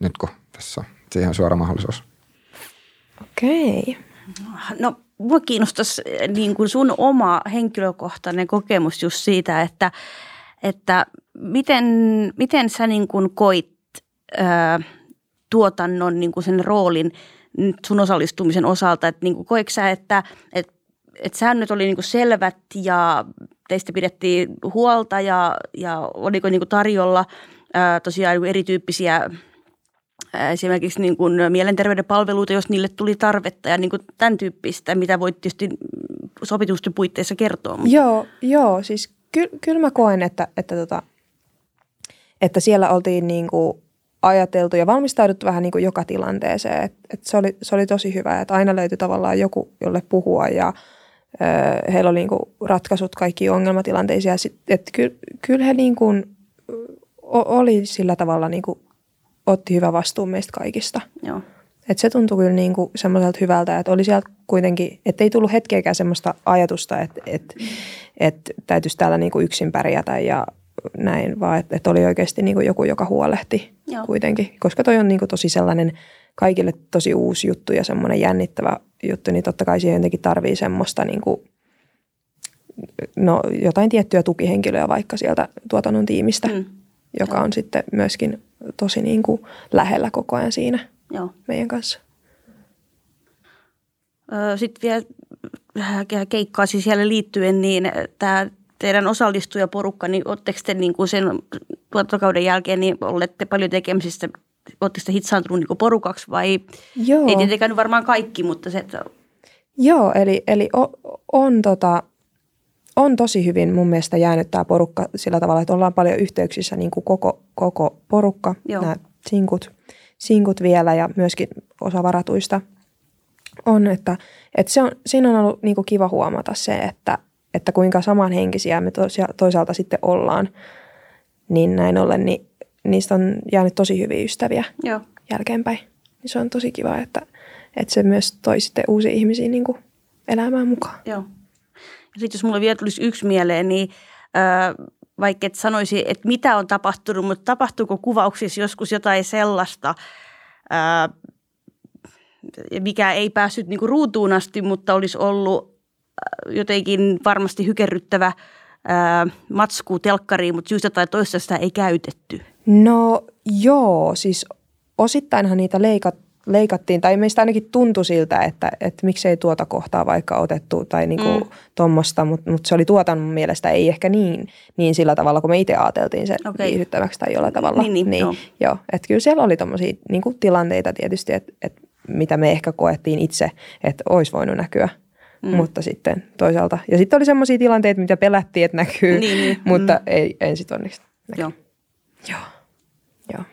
Speaker 1: nyt kun tässä on siihen suora mahdollisuus?
Speaker 2: Okei.
Speaker 3: No mua kiinnostaisi niin kuin sun oma henkilökohtainen kokemus just siitä, että, että miten, miten sä niin kuin koit ää, tuotannon niin kuin sen roolin sun osallistumisen osalta, että niin koetko sä, että, että, että säännöt oli niin selvät ja teistä pidettiin huolta ja, ja oliko niin tarjolla ää, tosiaan niin erityyppisiä esimerkiksi niin kuin mielenterveyden palveluita, jos niille tuli tarvetta ja niin kuin tämän tyyppistä, mitä voit tietysti sopitusten puitteissa kertoa.
Speaker 2: Mutta. Joo, joo, siis ky- kyllä mä koen, että, että, tota, että siellä oltiin niin kuin ajateltu ja valmistauduttu vähän niin kuin joka tilanteeseen. Et, et se, oli, se oli tosi hyvä, että aina löytyi tavallaan joku, jolle puhua ja ö, heillä oli niin kuin ratkaisut kaikki ongelmatilanteisiin. Että ky, kyllä he niin kuin, o, oli sillä tavalla niin kuin, otti hyvä vastuu meistä kaikista.
Speaker 3: Joo.
Speaker 2: Et se tuntui kyllä niin kuin semmoiselta hyvältä, että oli sieltä kuitenkin, että ei tullut hetkeäkään semmoista ajatusta, että, että, että täytyisi täällä niin kuin yksin pärjätä ja näin, vaan että, että oli oikeasti niin kuin joku, joka huolehti
Speaker 3: Joo.
Speaker 2: kuitenkin. Koska toi on niin kuin tosi sellainen kaikille tosi uusi juttu ja semmoinen jännittävä juttu, niin totta kai siihen jotenkin tarvii semmoista niin kuin, no, jotain tiettyä tukihenkilöä vaikka sieltä tuotannon tiimistä,
Speaker 3: Mm.
Speaker 2: joka on sitten myöskin tosi niin kuin lähellä koko ajan siinä
Speaker 3: Joo.
Speaker 2: meidän kanssa.
Speaker 3: Sitten vielä vähän keikkaa siis siellä liittyen, niin tämä teidän osallistujaporukka, niin oletteko te niin kuin sen tuotantokauden jälkeen, niin olette paljon tekemisissä, oletteko te hitsaantunut niin porukaksi vai
Speaker 2: Joo.
Speaker 3: ei tietenkään varmaan kaikki, mutta se, että
Speaker 2: Joo, eli, eli o, on, tota, on tosi hyvin mun mielestä jäänyt tämä porukka sillä tavalla, että ollaan paljon yhteyksissä niin kuin koko, koko porukka,
Speaker 3: Joo.
Speaker 2: nämä sinkut, sinkut vielä ja myöskin osa varatuista on, että, että se on, siinä on ollut niin kuin kiva huomata se, että, että kuinka samanhenkisiä me toisaalta sitten ollaan, niin näin ollen, niin niistä on jäänyt tosi hyviä ystäviä
Speaker 3: joo.
Speaker 2: jälkeenpäin. Niin se on tosi kiva, että, että se myös toi sitten uusia ihmisiä niin kuin elämään mukaan.
Speaker 3: Joo. Ja sitten jos mulle vielä tulisi yksi mieleen, niin ö, vaikka et sanoisi, että mitä on tapahtunut, mutta tapahtuuko kuvauksissa joskus jotain sellaista, ö, mikä ei päässyt niinku ruutuun asti, mutta olisi ollut jotenkin varmasti hykerryttävä matsku telkkariin, mutta syystä tai toista sitä ei käytetty.
Speaker 2: No joo, siis osittainhan niitä leikat, leikattiin, tai meistä ainakin tuntui siltä, että, että miksei tuota kohtaa vaikka otettu tai niinku
Speaker 3: Mm.
Speaker 2: mm. tuommoista, mutta, mutta se oli tuotannon mielestä ei ehkä niin, niin sillä tavalla, kun me itse ajateltiin sen
Speaker 3: Okei.
Speaker 2: okay. viihdyttäväksi tai jollain tavalla.
Speaker 3: Niin, niin,
Speaker 2: niin
Speaker 3: joo.
Speaker 2: joo. Että kyllä siellä oli tuommoisia niinku tilanteita tietysti, että, että mitä me ehkä koettiin itse, että olisi voinut näkyä. Mm. Mutta sitten toisaalta, ja sitten oli semmoisia tilanteita, mitä pelättiin, että näkyy,
Speaker 3: Niin, niin,
Speaker 2: mutta
Speaker 3: mm.
Speaker 2: ei, ei sitten onneksi näkyy.
Speaker 3: Joo.
Speaker 2: Joo. Joo.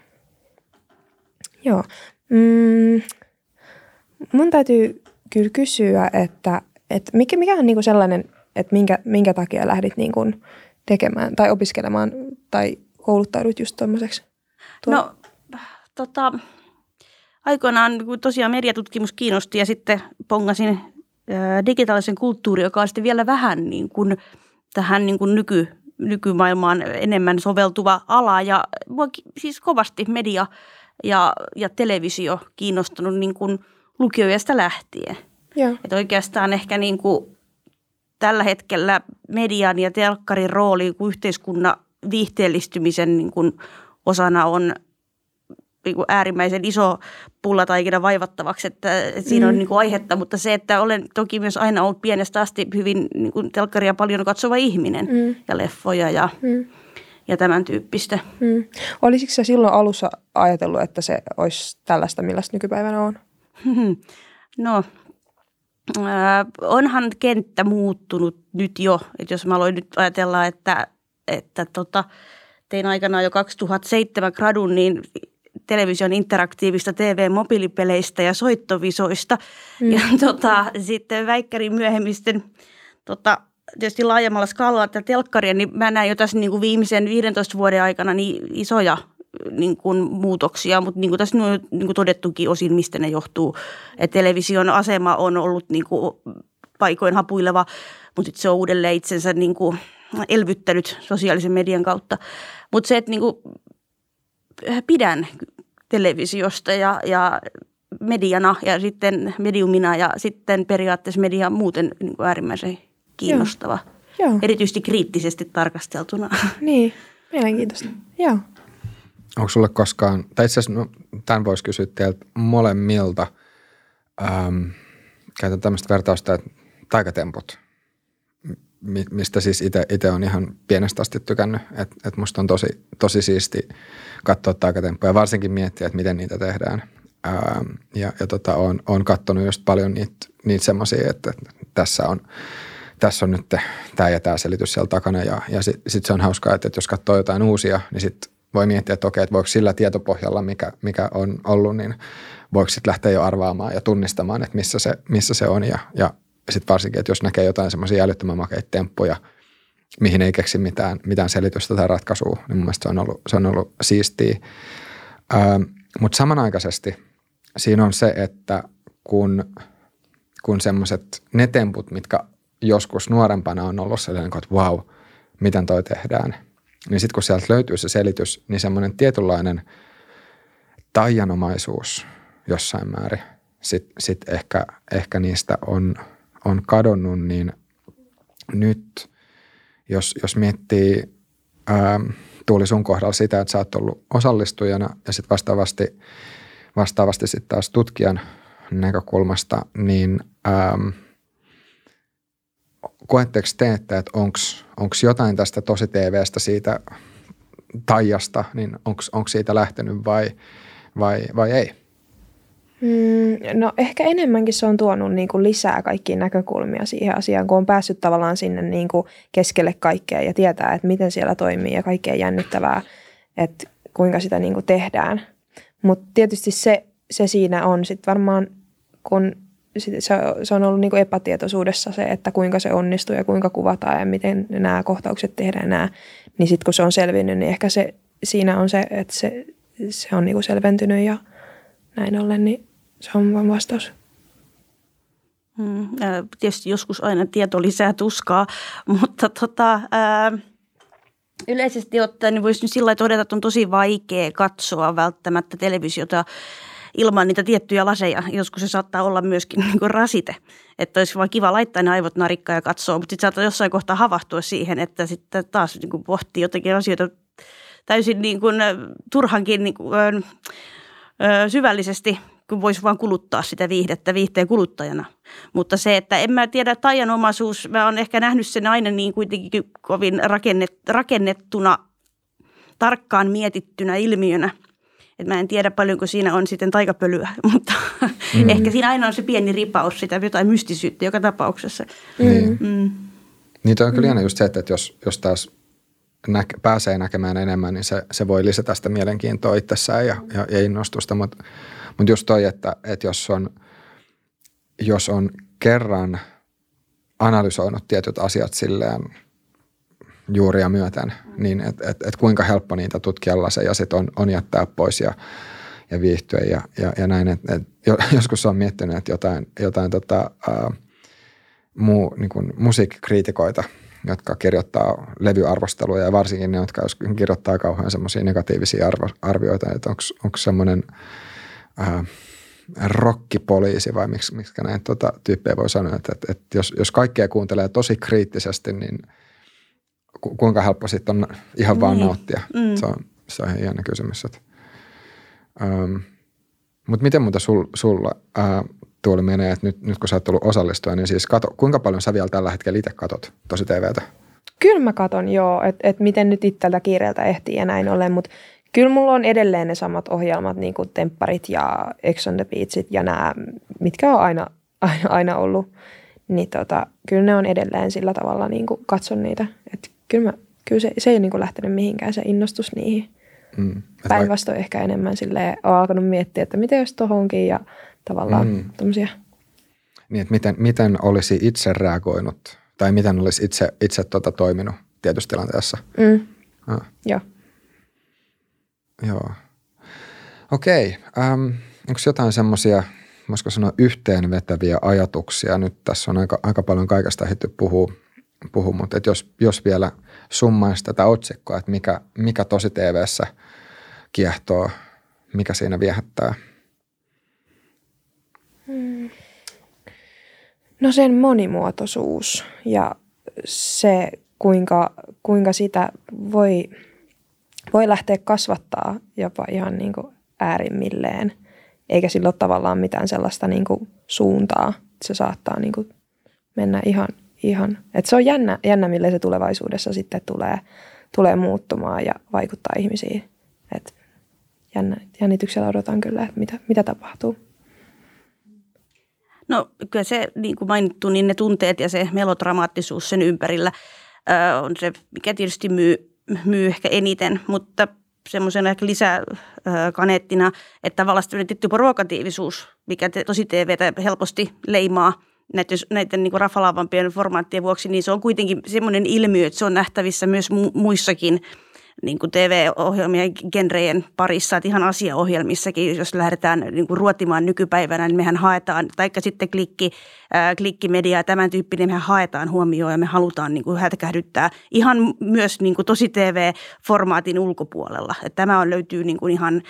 Speaker 2: Joo. Mm, mun täytyy kyllä kysyä, että, että mikä, mikä on niinku sellainen, että minkä, minkä takia lähdit niinku tekemään tai opiskelemaan tai kouluttaudut just tuommoiseksi?
Speaker 3: No tota, aikoinaan kun tosiaan mediatutkimus kiinnosti ja sitten pongasin digitaalisen kulttuuri, joka on sitten vielä vähän niin kuin tähän niin kuin nyky, nykymaailmaan enemmän soveltuva ala. Ja mua siis kovasti media ja, ja televisio kiinnostanut niin kuin lukioista lähtien.
Speaker 2: Joo.
Speaker 3: Että oikeastaan ehkä niin kuin tällä hetkellä median ja telkkarin rooli niin kuin yhteiskunnan viihteellistymisen niin kuin osana on niin kuin äärimmäisen iso pullataikina vaivattavaksi, että, että siinä mm. on niin kuin aihetta, mutta se, että olen toki myös aina ollut pienestä asti hyvin niin kuin telkkaria paljon katsova ihminen
Speaker 2: Mm.
Speaker 3: ja leffoja ja,
Speaker 2: Mm.
Speaker 3: ja tämän tyyppistä.
Speaker 2: Mm. Olisiko se silloin alussa ajatellut, että se olisi tällaista, millaista nykypäivänä on?
Speaker 3: No, ää, onhan kenttä muuttunut nyt jo. Et jos mä aloin nyt ajatella, että, että tota, tein aikanaan jo 2007 gradun, niin television interaktiivista TV-mobiilipeleistä ja soittovisoista. Mm. Ja tota, sitten väikkärin myöhemmisten tota, tietysti laajemmalla skaalalla tätä telkkaria, niin mä näin jo tässä niin kuin viimeisen 15 vuoden aikana niin isoja niin kuin muutoksia, mutta niin kuin tässä on niin kuin todettukin osin, mistä ne johtuu. Et television asema on ollut niin kuin paikoin hapuileva, mutta sit se on uudelleen itsensä niin kuin elvyttänyt sosiaalisen median kautta. Mutta se, että niin kuin pidän televisiosta ja, ja mediana ja sitten mediumina ja sitten periaatteessa media muuten niin kuin äärimmäisen kiinnostava.
Speaker 2: Joo.
Speaker 3: Erityisesti kriittisesti tarkasteltuna.
Speaker 2: Niin, mielenkiintoista. Joo.
Speaker 1: Onko sulle koskaan, tai itse asiassa no, tämän voisi kysyä teiltä molemmilta, ähm, käytän tämmöistä vertausta, että taikatemput, mistä siis itse on ihan pienestä asti tykännyt, että et musta on tosi, tosi siisti katsoa taikatemppuja, varsinkin miettiä, että miten niitä tehdään. Ähm, ja ja tota, on, on katsonut just paljon niitä, niitä semmoisia, että tässä on, tässä on nyt tämä ja tämä selitys siellä takana. Ja, ja sitten sit se on hauskaa, että, että jos katsoo jotain uusia, niin sitten voi miettiä, että okei, että voiko sillä tietopohjalla, mikä, mikä on ollut, niin voiko sitten lähteä jo arvaamaan ja tunnistamaan, että missä se, missä se on. Ja, ja sitten varsinkin, että jos näkee jotain semmoisia älyttömän makeita temppuja, mihin ei keksi mitään, mitään selitystä tai ratkaisua, niin mun mielestä se on ollut, se on ollut siistiä. Ähm, Mutta samanaikaisesti siinä on se, että kun, kun semmoiset ne temput, mitkä joskus nuorempana on ollut sellainen, että wow, miten toi tehdään, niin sitten kun sieltä löytyy se selitys, niin semmoinen tietynlainen taianomaisuus jossain määrin sitten sit ehkä, ehkä niistä on, on kadonnut, niin nyt jos, jos miettii ää, Tuuli sun kohdalla sitä, että sä oot ollut osallistujana ja sitten vastaavasti, vastaavasti sitten taas tutkijan näkökulmasta, niin ähm, koetteko te, että onko jotain tästä tosi TVstä siitä taijasta, niin onko siitä lähtenyt vai, vai, vai ei?
Speaker 2: Mm, no ehkä enemmänkin se on tuonut niin kuin lisää kaikkia näkökulmia siihen asiaan, kun on päässyt tavallaan sinne niin kuin keskelle kaikkea ja tietää, että miten siellä toimii ja kaikkea jännittävää, että kuinka sitä niin kuin tehdään. Mutta tietysti se, se siinä on sitten varmaan, kun se, se on ollut niin kuin epätietoisuudessa se, että kuinka se onnistuu ja kuinka kuvataan ja miten nämä kohtaukset tehdään nämä, niin sitten kun se on selvinnyt, niin ehkä se, siinä on se, että se, se on niin kuin selventynyt ja näin ollen, niin se on vain vastaus.
Speaker 3: Mm, tietysti joskus aina tieto lisää tuskaa, mutta tota, ää, yleisesti ottaen niin voisi nyt sillä todeta, että on tosi vaikea katsoa välttämättä televisiota ilman niitä tiettyjä laseja. Joskus se saattaa olla myöskin niin kuin rasite, että olisi vaan kiva laittaa ne aivot narikkaan ja katsoa, mutta sitten saattaa jossain kohtaa havahtua siihen, että sitten taas niin kuin pohtii jotenkin asioita täysin niin kuin, turhankin niin kuin, syvällisesti kun voisi vaan kuluttaa sitä viihdettä viihteen kuluttajana. Mutta se, että en mä tiedä, taianomaisuus, mä oon ehkä nähnyt sen aina niin kuitenkin kovin rakennet, rakennettuna, tarkkaan mietittynä ilmiönä. Et mä en tiedä paljonko siinä on sitten taikapölyä, mutta mm. ehkä siinä aina on se pieni ripaus sitä jotain mystisyyttä joka tapauksessa.
Speaker 1: Niin. Mm. Niin toi on kyllä mm. just se, että jos, jos taas nä- pääsee näkemään enemmän, niin se, se voi lisätä sitä mielenkiintoa itsessään ja, ja, ja innostusta, mutta mutta just toi, että, että jos, on, jos on kerran analysoinut tietyt asiat silleen juuria myöten, niin että et, et kuinka helppo niitä tutkijalla se ja sitten on, on jättää pois ja, ja viihtyä ja, ja, ja näin. Et, et, joskus on miettinyt, että jotain, jotain tota, ää, muu, niin musiikkikriitikoita, jotka kirjoittaa levyarvosteluja ja varsinkin ne, jotka kirjoittaa kauhean semmoisia negatiivisia arvo, arvioita, että onko semmoinen – äh, rokkipoliisi vai miksi, miksi näin tota, tyyppejä voi sanoa, että, että, että jos, jos kaikkea kuuntelee tosi kriittisesti, niin ku, kuinka helppo sitten on ihan vaan niin. nauttia? Mm. Se, on, se on ihan jännä kysymys. Että, ähm, mutta miten muuta sul, sulla äh, tuoli menee, että nyt, nyt kun sä oot tullut osallistua, niin siis kato, kuinka paljon sä vielä tällä hetkellä itse katot tosi TVtä?
Speaker 2: Kyllä mä katon joo, että et miten nyt itseltä kiireeltä ehtii ja näin ollen, mutta kyllä mulla on edelleen ne samat ohjelmat, niin kuin Tempparit ja Ex on the Beachit ja nämä, mitkä on aina, aina, aina ollut. Niin tota, kyllä ne on edelleen sillä tavalla, niin kuin katson niitä. Että kyllä, mä, kyllä se, se ei niin kuin lähtenyt mihinkään se innostus niihin. Mm. Päinvastoin ehkä enemmän sille on alkanut miettiä, että miten jos tohonkin ja tavallaan mm. tämmöisiä.
Speaker 1: Niin, että miten, miten olisi itse reagoinut tai miten olisi itse, itse tuota toiminut tietyssä tilanteessa.
Speaker 2: Mm. Ah. Joo.
Speaker 1: Joo. Okei. Ähm, onko jotain semmoisia, voisiko sanoa yhteenvetäviä ajatuksia? Nyt tässä on aika, aika paljon kaikesta ehditty puhua, puhua mutta et jos, jos vielä summaisi tätä otsikkoa, että mikä, mikä tosi TVssä kiehtoo, mikä siinä viehättää?
Speaker 2: Hmm. No sen monimuotoisuus ja se, kuinka, kuinka sitä voi – voi lähteä kasvattaa jopa ihan niin kuin äärimmilleen, eikä sillä ole tavallaan mitään sellaista niin kuin suuntaa. Se saattaa niin kuin mennä ihan, ihan. että se on jännä, jännä, millä se tulevaisuudessa sitten tulee, tulee muuttumaan ja vaikuttaa ihmisiin. Et jännä, jännityksellä odotan kyllä, että mitä, mitä tapahtuu.
Speaker 3: No kyllä se, niin kuin mainittu, niin ne tunteet ja se melodramaattisuus sen ympärillä on se, mikä tietysti myy myy ehkä eniten, mutta semmoisena ehkä lisäkaneettina, että tavallaan tietty provokatiivisuus, mikä te, tosi TVtä helposti leimaa näiden, näiden niin rafalaavampien formaattien vuoksi, niin se on kuitenkin semmoinen ilmiö, että se on nähtävissä myös mu- muissakin niin kuin TV-ohjelmien genrejen parissa, että ihan asiaohjelmissakin, jos lähdetään niin kuin ruotimaan nykypäivänä, niin mehän haetaan, taikka sitten klikki, ää, klikkimedia ja tämän tyyppinen, mehän haetaan huomioon ja me halutaan niin kuin hätäkähdyttää ihan myös niin kuin tosi TV-formaatin ulkopuolella. Että tämä on, löytyy niin kuin ihan,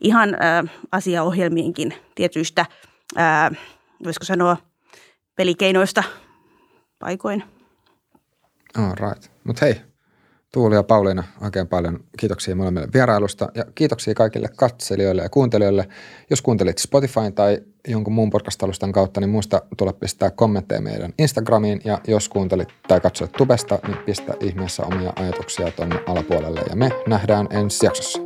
Speaker 3: ihan ää, asiaohjelmienkin tietyistä, ää, voisiko sanoa, pelikeinoista paikoin.
Speaker 1: All right. Mutta hei, Tuuli ja Pauliina, oikein paljon kiitoksia molemmille vierailusta ja kiitoksia kaikille katselijoille ja kuuntelijoille. Jos kuuntelit Spotify tai jonkun muun podcast-alustan kautta, niin muista tulla pistää kommentteja meidän Instagramiin ja jos kuuntelit tai katsoit tubesta, niin pistä ihmeessä omia ajatuksia tuonne alapuolelle ja me nähdään ensi jaksossa.